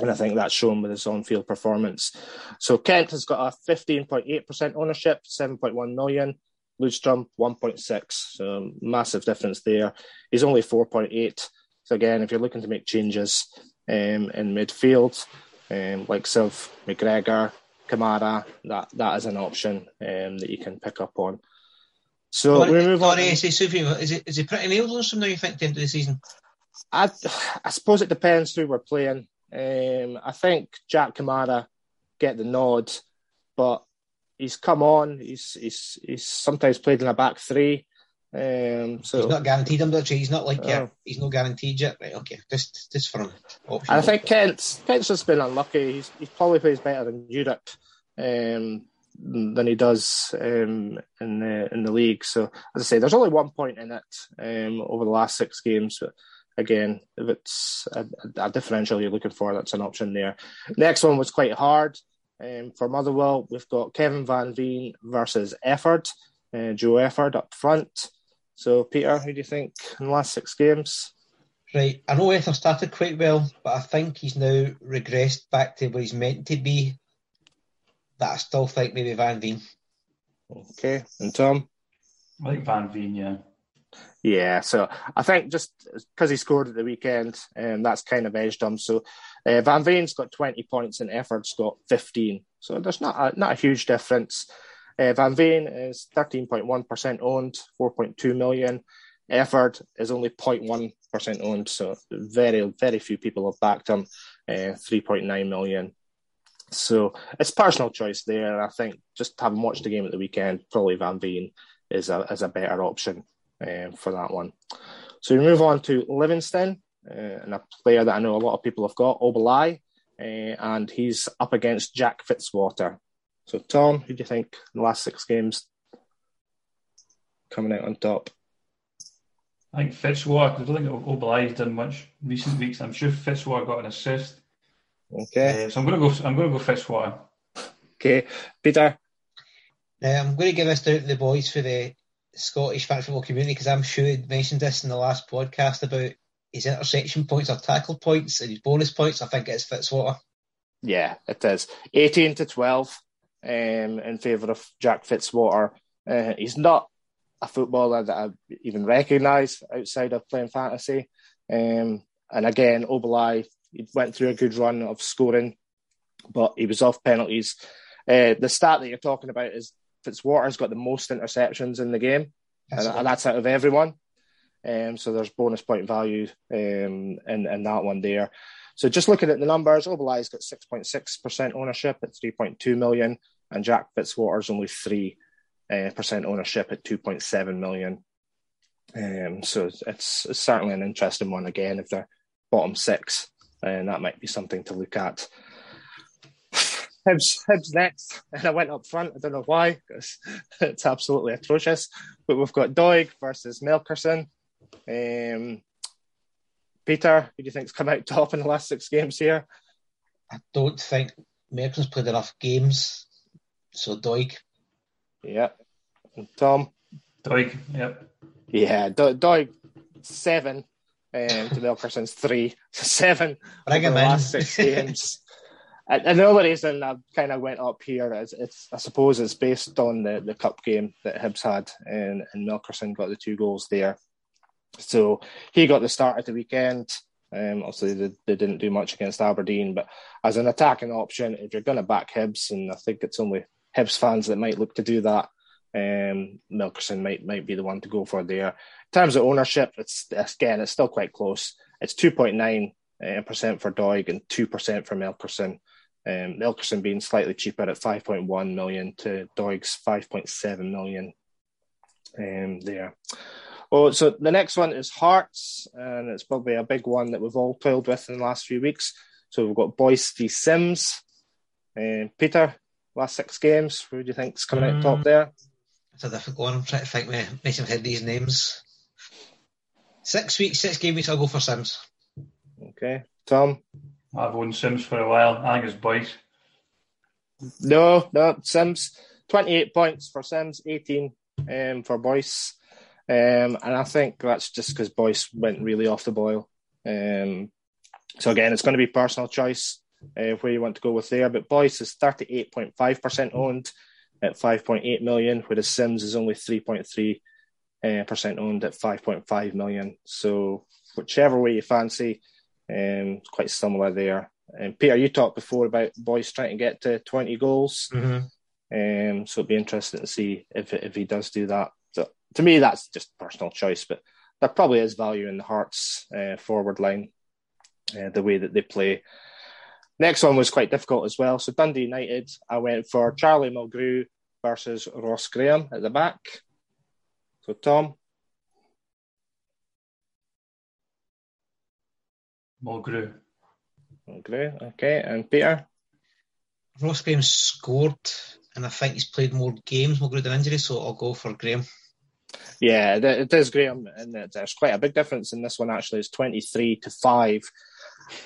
And I think that's shown with his on-field performance. So Kent has got a 15.8% ownership, 7.1 million. Lundstram 1.6, so massive difference there. He's only 4.8. So again, if you're looking to make changes um, in midfield, um, like Silv, McGregor, Kamara, that that is an option um, that you can pick up on. So we move on. Is, he, is, he, is he pretty nailed on some now, you think, at the end of the season? I, I suppose it depends who we're playing. Um, I think Jack Kamara get the nod, but he's come on. He's he's he's sometimes played in a back three. Um, so he's not guaranteed him, but he's not like uh, yeah, he's not guaranteed yet. Right? Okay, just just for him. I think Kent Kent's just been unlucky. He's he probably plays better in Europe um, than he does um, in the in the league. So as I say, there's only one point in it um, over the last six games. But again, if it's a, a, differential you're looking for, that's an option there. Next one was quite hard. Um, for Motherwell, we've got Kevin Van Veen versus Efford, uh, Joe Efford up front. So, Peter, who do you think in the last six games? Right, I know Efford started quite well, but I think he's now regressed back to where he's meant to be. That I still think maybe Van Veen. Okay, and Tom? I think Van Veen, yeah. Yeah, so I think just because he scored at the weekend, um, that's kind of edged him. So uh, Van Veen's got 20 points and Efford's got 15. So there's not a, not a huge difference. Uh, Van Veen is 13.1% owned, 4.2 million. Efford is only 0.1% owned, so very, very few people have backed him, uh, 3.9 million. So it's personal choice there. And I think just having watched the game at the weekend, probably Van Veen is a, is a better option um, for that one. So we move on to Livingston, uh, and a player that I know a lot of people have got, Obileye, uh, and he's up against Jack Fitzwater. So, Tom, who do you think in the last six games coming out on top? I think Fitzwater. I don't think Obileye's done much recent weeks. I'm sure Fitzwater got an assist. Okay. Uh, so I'm going to go. I'm going to go Fitzwater. Okay, Peter. Uh, I'm going to give this down to the boys for the Scottish fan football community because I'm sure he mentioned this in the last podcast about his intersection points or tackle points and his bonus points. I think it's Fitzwater. Yeah, it is. 18 to 12 um, in favour of Jack Fitzwater. Uh, he's not a footballer that I even recognise outside of playing fantasy. Um, and again, Obileye he went through a good run of scoring, but he was off penalties. Uh, the stat that you're talking about is Fitzwater's got the most interceptions in the game, and, and, that's out of everyone. Um, so there's bonus point value um, in, in that one there. So just looking at the numbers, Obileye's got 6.6% ownership at 3.2 million, and Jack Fitzwater's only 3% uh, ownership at 2.7 million. Um, so it's, it's, certainly an interesting one again if they're bottom six, and that might be something to look at. Hibs, Hibs next, and I went up front. I don't know why, because it's absolutely atrocious. But we've got Doig versus Melkersen. Um, Peter, who do you think's come out top in the last six games here? I don't think Melkersen's played enough games. So Doig. Yeah. And Tom? Doig, yep. Yeah, Do- Doig, seven um, to three. Seven Bring the last six games. And the only reason I kind of went up here is it's I suppose it's based on the, the cup game that Hibs had and, and Melkersen got the two goals there. So he got the start at the weekend. Um, obviously, they, they, didn't do much against Aberdeen, but as an attacking option, if you're going to back Hibs, and I think it's only Hibs fans that might look to do that, um, Melkersen might might be the one to go for there. In terms of ownership, it's again it's still quite close. It's two point nine uh, percent for Doig and two percent for Melkersen. Um, Melkersen being slightly cheaper at 5.1 million to Doig's 5.7 million um, there. Oh, so the next one is Hearts, and it's probably a big one that we've all toiled with in the last few weeks. So we've got Boyce v Simms. Um, Peter, last six games, who do you think's coming out top mm. there? It's a difficult one. I'm trying to think me make some head these names. Six weeks, six game weeks, I'll go for Simms. Okay. Tom? I've owned Simms for a while. I think it's Boyce. No, no, Simms. 28 points for Simms, 18 um, for Boyce. Um, and I think that's just because Boyce went really off the boil. Um, so again, it's going to be personal choice uh, where you want to go with there. But Boyce is 38.5% owned at 5.8 million, whereas Simms is only 3.3 uh, percent owned at 5.5 million. So whichever way you fancy, um, quite similar there. And Peter, you talked before about Boyce trying to get to 20 goals. Mm-hmm. Um, so it'd be interesting to see if if he does do that. So to me, that's just personal choice, but there probably is value in the Hearts uh, forward line, uh, the way that they play. Next one was quite difficult as well. So Dundee United, I went for Charlie Mulgrew versus Ross Graham at the back. So Tom. Mulgrew. Mulgrew, okay. And Peter? Ross Graham scored and I think he's played more games Mulgrew than injury, so I'll go for Graham. Yeah, it is Graham, and there's quite a big difference in this one actually. It's 23 to 5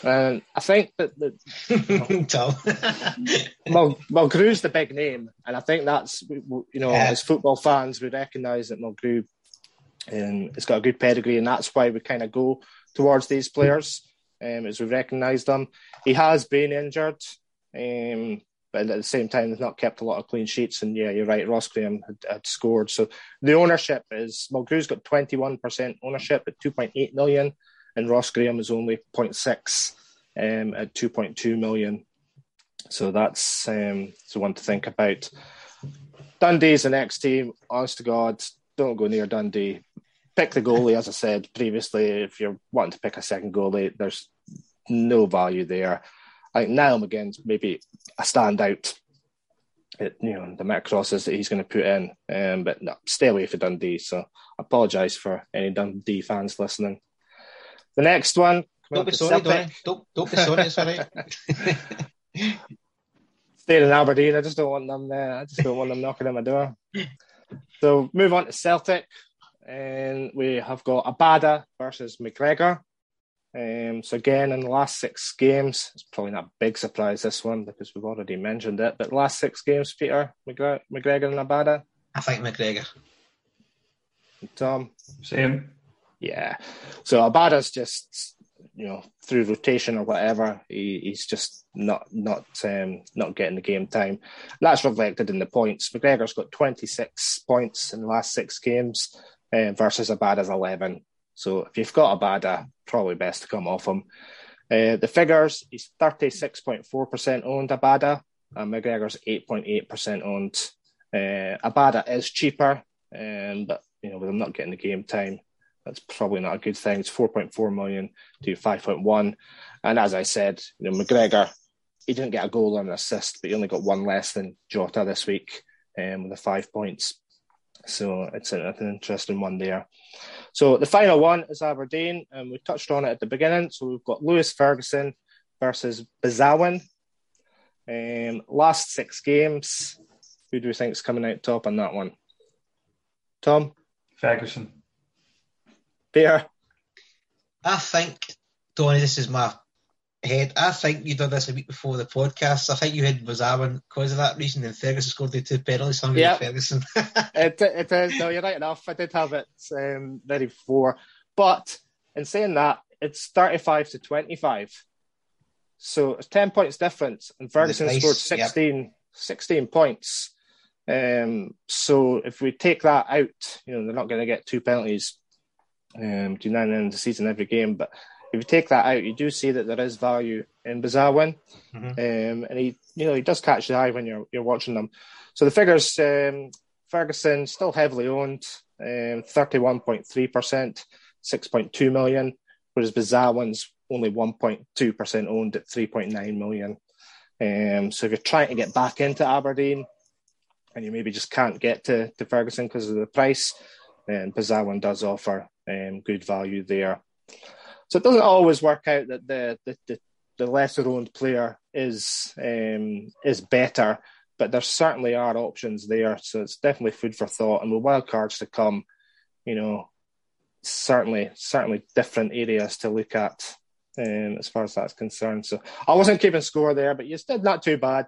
um, I think that the well, Mulgrew's the big name, and I think that's you know yeah. as football fans we recognise that Mulgrew um, has got a good pedigree, and that's why we kind of go towards these players um, as we recognise them. He has been injured, um, but at the same time, he's not kept a lot of clean sheets. And yeah, you're right, Ross Graham had, had scored. So the ownership is Mulgrew's got 21% ownership at 2.8 million and Ross Graham is only 0.6 um, at 2.2 million. So that's um, one to think about. Dundee's the next team. Honest to God, don't go near Dundee. Pick the goalie, as I said previously. If you're wanting to pick a second goalie, there's no value there. I think Niall McGinn's maybe a standout. It, you know the Mac crosses that he's going to put in, um, but no, stay away for Dundee. So I apologise for any Dundee fans listening. The next one. Don't be sorry, don't, don't, don't be sorry. It's all right. Staying in Aberdeen, I just don't want them there. I just don't want them knocking on my door. So move on to Celtic, and we have got Abada versus McGregor. Um, so again, in the last six games, it's probably not a big surprise this one because we've already mentioned it. But last six games, Peter McGregor, McGregor and Abada. I think McGregor. Tom. Same. Yeah. So Abada's just you know through rotation or whatever, he, he's just not not um, not getting the game time. That's reflected in the points. McGregor's got 26 points in the last six games uh, versus Abada's 11. So if you've got Abada, probably best to come off him. Uh, the figures, he's 36.4% owned Abada, and McGregor's 8.8% owned. Uh, Abada is cheaper, um, but you know, with him not getting the game time, that's probably not a good thing. It's 4.4 million to 5.1. And as I said, you know, McGregor, he didn't get a goal and an assist, but he only got one less than Jota this week um, with the five points. So it's an, an interesting one there. So the final one is Aberdeen, and we touched on it at the beginning. So we've got Lewis Ferguson versus Besuijen. Um, last six games, who do we think is coming out top on that one? Tom? Ferguson. Peter? I think, Tony, this is my head. I think you did this a week before the podcast. I think you had Besuijen because of that reason, and Ferguson scored the two penalties. Yeah, Ferguson. it, it is. No, you're right enough. I did have it um, ready before, but in saying that, it's 35 to 25. So it's 10 points difference, and Ferguson nice. scored 16, yep. 16 points. Um, so if we take that out, you know, they're not going to get two penalties um, between now and the end of the season every game, but if you take that out, you do see that there is value in Besuijen, mm-hmm. um, and he, you know, he does catch the eye when you're you're watching them. So the figures: um, Ferguson still heavily owned, um, thirty-one point three percent, six point two million, whereas Besuijen's only one point two percent owned at three point nine million. Um, so if you're trying to get back into Aberdeen, and you maybe just can't get to, to Ferguson because of the price, then Besuijen does offer um, good value there. So it doesn't always work out that the the, the, the lesser owned player is um, is better, but there certainly are options there. So it's definitely food for thought. And with wild cards to come, you know, certainly certainly different areas to look at um, as far as that's concerned. So I wasn't keeping score there, but you did not too bad.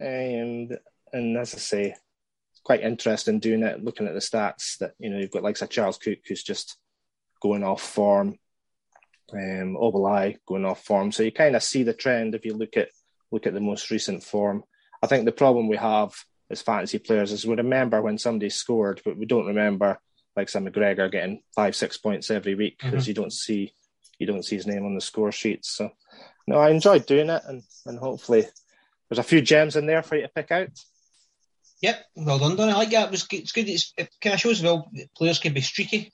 And and as I say, quite interesting doing it, looking at the stats that you know you've got like a Charles Cook who's just going off form um, Obileye going off form. So you kind of see the trend if you look at look at the most recent form. I think the problem we have as fantasy players is we remember when somebody scored, but we don't remember like some McGregor getting five, six points every week because mm-hmm. you don't see you don't see his name on the score sheets. So no, I enjoyed doing it, and and hopefully there's a few gems in there for you to pick out. Yep, well done, Donny. I like that. It was, it's good. It's, it kind of shows well players can be streaky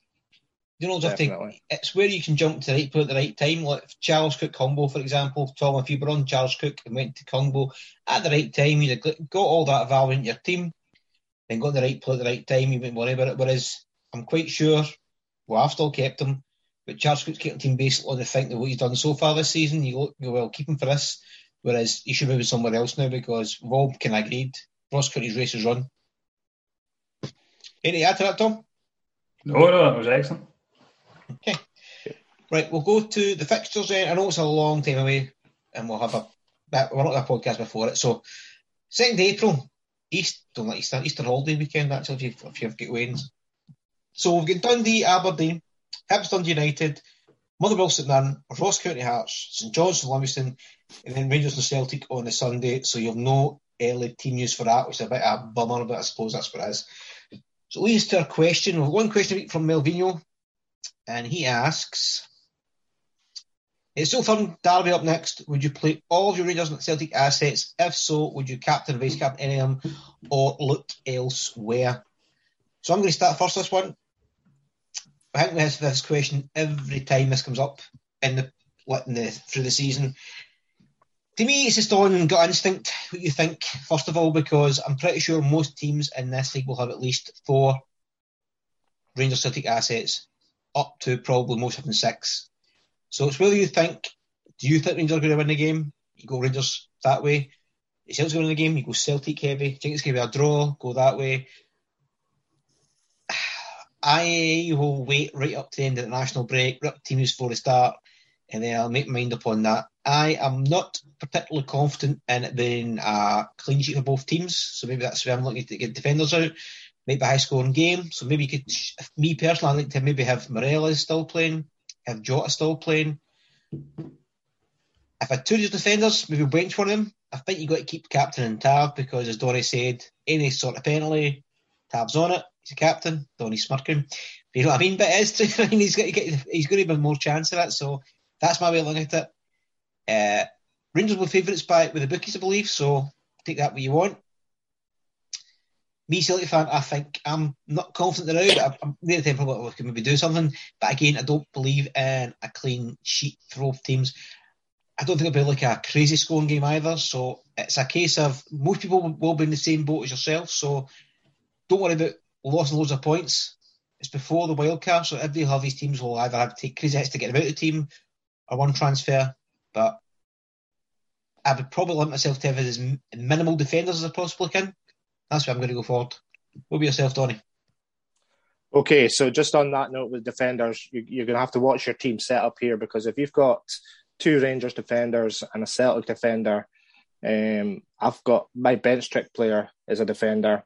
You know, just to, it's where you can jump to the right player at the right time. Like Charles Cook Hungbo, for example. Tom, if you were on Charles Cook and went to Hungbo at the right time, you'd have got all that value in your team and got the right player at the right time, you wouldn't worry about it. Whereas I'm quite sure, well, I've still kept him, but Charles Cook's kept the team based on the think that what he's done so far this season, you go, well, keep him for this. Whereas he should move somewhere else now because Rob can agreed. Ross County's race is run. Any add to that, Tom? No, no, that was excellent. Okay. Right, we'll go to the fixtures then. I know it's a long time away, and we'll have a we're not a podcast before it. So, second April, East don't like Easter Easter holiday weekend actually if you've, if you've got wins. So we've got Dundee, Aberdeen, Hibs Dundee United, Motherwell St Mirren, Ross County Hearts, St John's Livingston, and then Rangers and Celtic on the Sunday. So you'll know early team news for that, which is a bit of a bummer, but I suppose that's what it is. So leads to our question. One question from Melvino, and he asks It's so fun, Derby up next. Would you play all of your Rangers and Celtic assets? If so, would you captain, vice captain any of them, or look elsewhere? So I'm going to start first this one. I think we have this question every time this comes up in the, in the through the season. To me, it's just on gut instinct. What you think, first of all, because I'm pretty sure most teams in this league will have at least four Rangers Celtic assets, up to probably most them six. So it's whether you think, do you think Rangers are going to win the game? You go Rangers that way. If Celtic's going to win the game, you go Celtic heavy. Do you think it's going to be a draw? Go that way. I will wait right up to the end of the national break, up to news the start, and then I'll make my mind up on that. I am not particularly confident in it being a clean sheet for both teams, so maybe that's where I'm looking to get defenders out. Maybe a high scoring game, so maybe you could, me personally, I'd like to maybe have Morelos still playing, have Jota still playing. If I two defenders, maybe bench one of them. I think you've got to keep captain and Tav because, as Donny said, any sort of penalty, Tav's on it. He's a captain. Donny's smirking. You know what I mean? But it is true. I mean, he's got to get, he's to have more chance of it. So that's my way of looking at it. Uh, Rangers were favourites by with the bookies, I believe. So take that what you want. Me, Celtic fan, I think I'm not confident they're out. I'm near the temple we can maybe do something. But again, I don't believe in a clean sheet for both teams. I don't think it'll be like a crazy scoring game either. So it's a case of most people will be in the same boat as yourself. So don't worry about losing loads of points. It's before the wild card, so every of these teams will either have to take crazy hits to get them out of the team or one transfer. But I would probably limit myself to have as minimal defenders as I possibly can. That's where I'm going to go forward. What about yourself, Donny? Okay, so just on that note with defenders, you, you're going to have to watch your team set up here because if you've got two Rangers defenders and a Celtic defender, um, I've got my bench trick player is a defender.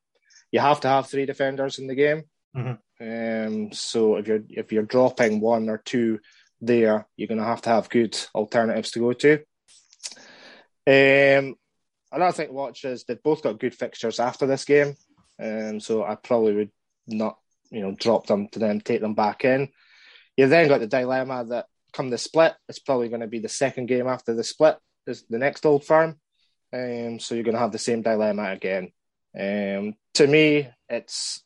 You have to have three defenders in the game. Mm-hmm. Um, so if you're if you're dropping one or two there, you're going to have to have good alternatives to go to. Um, another thing to watch is they've both got good fixtures after this game, um, so I probably would not, you know, drop them to then take them back in. You've then got the dilemma that come the split, it's probably going to be the second game after the split is the next Old Firm, um, so you're going to have the same dilemma again. Um, to me, it's.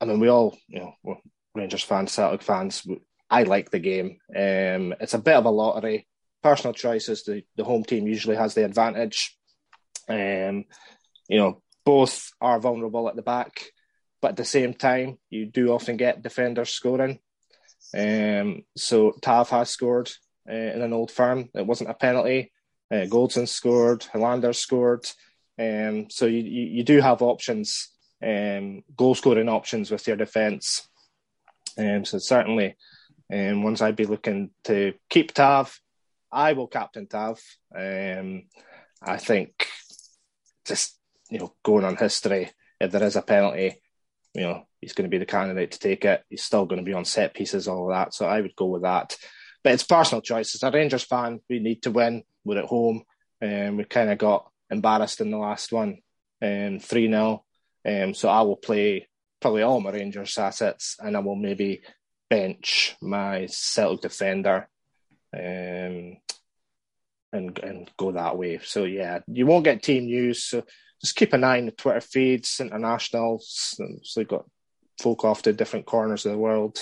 I mean, we all, you know, we're Rangers fans, Celtic fans. I like the game. Um, it's a bit of a lottery. Personal choices. The, the home team usually has the advantage. Um, you know, both are vulnerable at the back, but at the same time, you do often get defenders scoring. Um, so Tav has scored uh, in an old firm. It wasn't a penalty. Uh, Goldson scored. Helander scored. Um, so you, you, you do have options, um, goal scoring options with your defence. Um, so certainly um, ones I'd be looking to keep Tav. I will captain Tav. Um, I think just you know going on history, if there is a penalty, you know he's going to be the candidate to take it. He's still going to be on set pieces, all of that. So I would go with that. But it's personal choice. As a Rangers fan, we need to win. We're at home, and um, we kind of got embarrassed in the last one, um, 3 0. Um, so I will play probably all my Rangers assets and I will maybe bench my Celtic defender um, and and go that way. So yeah, you won't get team news. So just keep an eye on the Twitter feeds, internationals. So you've got folk off to different corners of the world,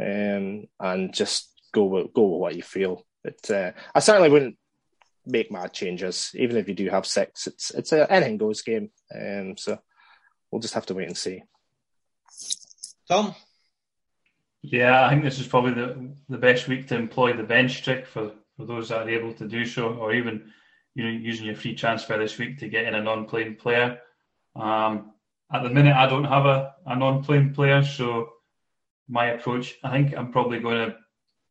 um, and just go with, go with what you feel. But uh, I certainly wouldn't make mad changes, even if you do have six. It's it's a anything goes game, um, so we'll just have to wait and see. Tom. Yeah, I think this is probably the the best week to employ the bench trick for, for those that are able to do so, or even you know using your free transfer this week to get in a non-playing player. Um, at the minute, I don't have a, a non-playing player, so my approach, I think I'm probably going to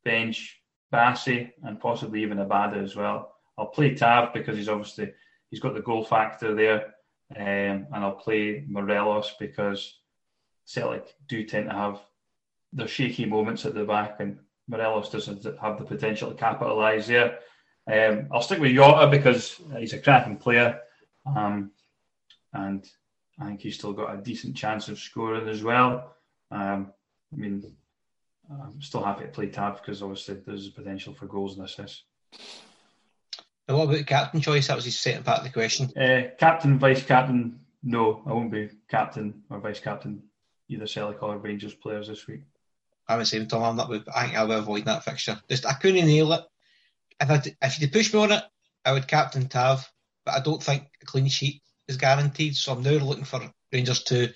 bench Bassey and possibly even Abada as well. I'll play Tav because he's obviously he's got the goal factor there, um, and I'll play Morelos because Celtic do tend to have their shaky moments at the back, and Morelos doesn't have the potential to capitalise there. Um, I'll stick with Jota because he's a cracking player, um, and I think he's still got a decent chance of scoring as well. Um, I mean, I'm still happy to play Tav because obviously there's a potential for goals and assists. And what about captain choice? That was his second part of the question. Uh, captain, vice captain, no, I won't be captain or vice captain either Celtic or Rangers players this week. I'm the same, Tom. I'm not. I think I'll avoid that fixture. Just I couldn't nail it. If I if you push me on it, I would captain Tav, but I don't think a clean sheet is guaranteed. So I'm now looking for Rangers to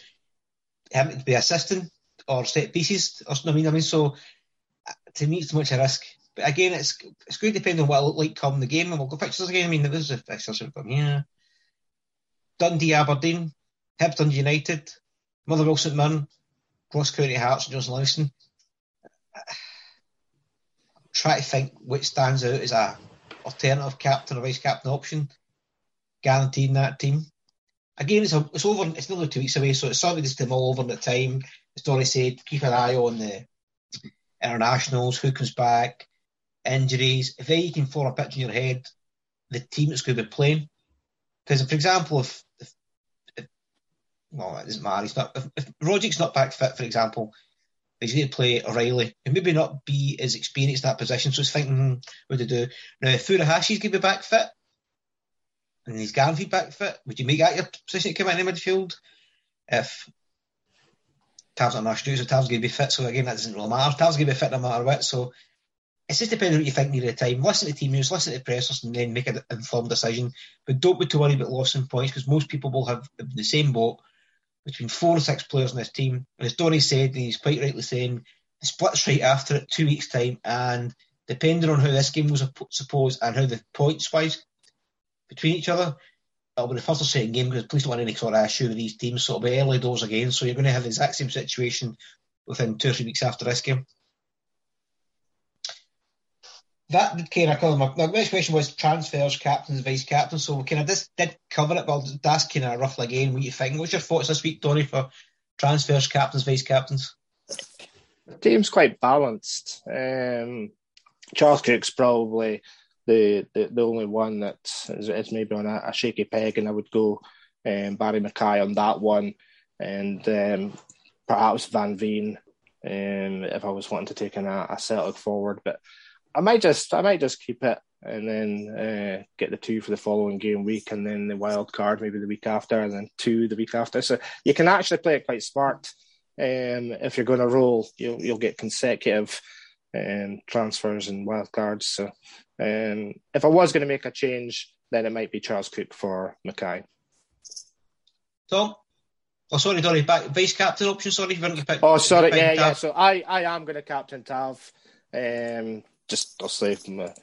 him to be assisting or set pieces or something. I mean, I mean, so uh, to me, it's too much a risk. But again, it's it's going to depend on what I look like come the game, and we'll go fixtures again. I mean, there's a fixtures from here. Dundee, Aberdeen, Hibs, Dundee United, Motherwell, St Mirren, Ross County Hearts, and Johnstone Livingston. Try to think which stands out as a alternative captain or vice captain option, guaranteeing that team. Again, it's, a, it's over. It's another two weeks away, so it's something to all over the time. The story said keep an eye on the internationals, who comes back, injuries. If you can form a picture in your head, the team that's going to be playing. Because, for example, if, if, if well, it doesn't matter. He's not. If, if Roderick's not back fit, for example, he's going to play O'Riley, and maybe not be as experienced in that position. So he's thinking, hmm, what to do now? If Furuhashi's going to be back fit, and he's guaranteed back fit, would you make that your position to come out in the midfield? If Tav's not national, so Tav's going to be fit. So again, that doesn't really matter. Tav's going to be fit no matter what. So it's just depending on what you think near the time. Listen to team news, listen to pressers, and then make an informed decision. But don't be too worried about loss in points because most people will have the same boat between four or six players in this team. And as Donny said, and he's quite rightly saying, the split's right after it, two weeks' time. And depending on how this game was, supposed and how the points wise between each other, it'll be the first or second game because please don't want any sort of issue with these teams. So it'll be early doors again. So you're going to have the exact same situation within two or three weeks after this game that did kind of cover my, my next question was transfers, captains, vice captains. So kind of just did cover it, but that's kind of roughly again what you think. What's your thoughts this week, Donny, for transfers, captains, vice captains? The team's quite balanced. Um, Charles Cook's probably the, the, the only one that is, is maybe on a, a, shaky peg, and I would go um, Barry McKay on that one, and um, perhaps Van Veen um, if I was wanting to take in a, a Celtic forward, but I might just I might just keep it and then uh, get the two for the following game week, and then the wild card maybe the week after, and then two the week after. So you can actually play it quite smart. Um, if you're going to roll, you'll you'll get consecutive um, transfers and wild cards. So um, if I was going to make a change, then it might be Charles Cook for McKay. Tom. Oh, sorry, Donny. Back vice captain option. Sorry, you to pick. Oh, sorry. Yeah, yeah. So I, I am going to captain Tav. Um, just obviously my,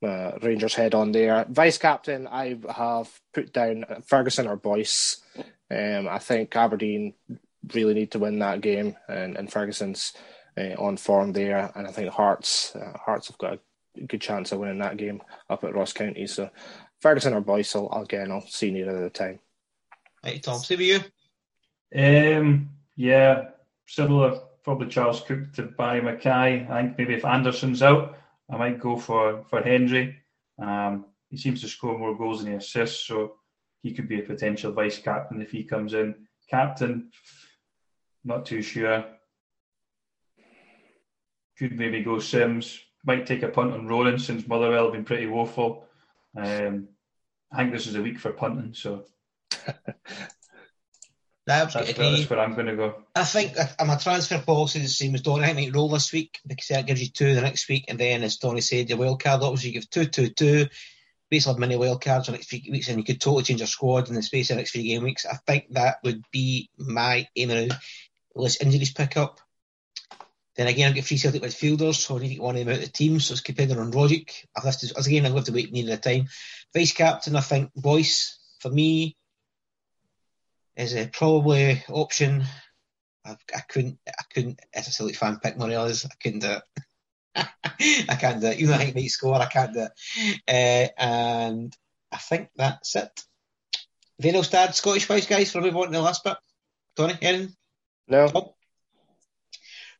my Rangers head on there. Vice captain, I have put down Ferguson or Boyce. Um, I think Aberdeen really need to win that game, and, and Ferguson's uh, on form there, and I think Hearts uh, Hearts have got a good chance of winning that game up at Ross County. So Ferguson or Boyce, I'll, again, I'll see nearer the time. Hey Tom, see you. Um, yeah, similar probably Charles Cook to Barry McKay. I think maybe if Anderson's out, I might go for for Hendry. Um, he seems to score more goals than he assists, so he could be a potential vice captain if he comes in. Captain, not too sure. Could maybe go Simms. Might take a punt on Ronan since Motherwell have been pretty woeful. Um, I think this is a week for punting, so That's, That's, agree. that's where I'm going to go. I think uh, I'm a transfer policy the same as Donny. I might roll this week because that gives you two the next week, and then as Donny said, your wild card options you give two, two, two. Basically, have many wild cards for the next three weeks, and you could totally change your squad in the space of the next three game weeks. I think that would be my aim around. Unless injuries pick up. Then again, I've got three Celtic midfielders, so I need to get one of them out of the team. So it's depending on logic. I've listed, as again, I'll have to wait near the time. Vice captain, I think Boyce for me is a probably option. I, I couldn't, I couldn't, as a Celtic fan, pick Morelos. I couldn't do it. I can't do it. Even though he might score, I can't do it. Uh, and I think that's it. Venelstad, Scottish wise, guys, for everyone in the last bit. Tony, Erin? No. Oh.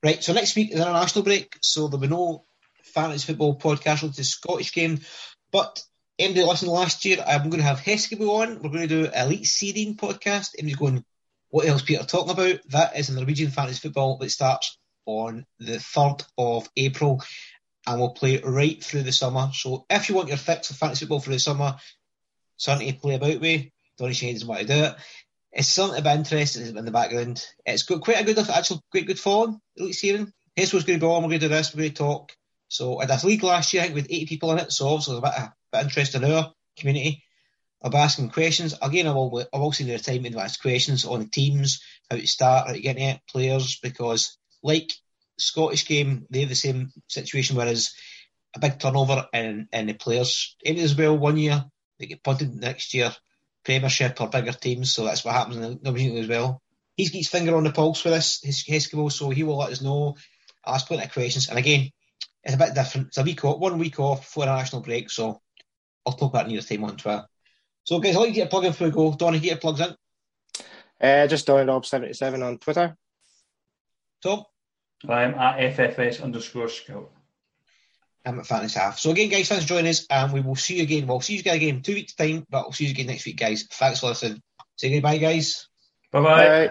Right, so next week is an international break, so there'll be no fantasy football podcast the Scottish game. But anybody listened last year, I'm going to have Heskebo on. We're going to do Eliteserien podcast. And he's going, what else Peter talking about? That is Norwegian fantasy football that starts on the 3rd of April and we'll play right through the summer. So if you want your fix of fantasy football for the summer, something to play about with, Donny Shane doesn't want to do it. It's something to be interested in the background. It's got quite a good, actual, quite good following. Eliteserien. Hesco's going to be on. We're going to do this. We're going to talk. So at this league last year, I think with 80 people in it, so obviously there's a bit of, of interest in our community. Be asking questions. Again, I will, I will see the time to ask questions on the teams, how to start, how to get it, players, because like Scottish game, they have the same situation, whereas a big turnover in, in the players. Any as well, one year, they get punted next year, Premiership or bigger teams, so that's what happens in the Norwegian as well. He's got his finger on the pulse with this, Heskimo, so he will let us know. Ask plenty of questions. And again, it's a bit different. It's a week off, one week off for a national break, so I'll talk about it near the time on Twitter. So, guys, I'd like to get a plug in before we go. Donny, get your plugs in. Uh, just Donnydob77 on Twitter. Tom? I'm at FFS underscore scout. I'm at Fantasy Half. So, again, guys, thanks for joining us, and we will see you again. We'll see you guys again in two weeks' time, but we'll see you again next week, guys. Thanks for listening. Say goodbye, guys. Bye bye. Bye.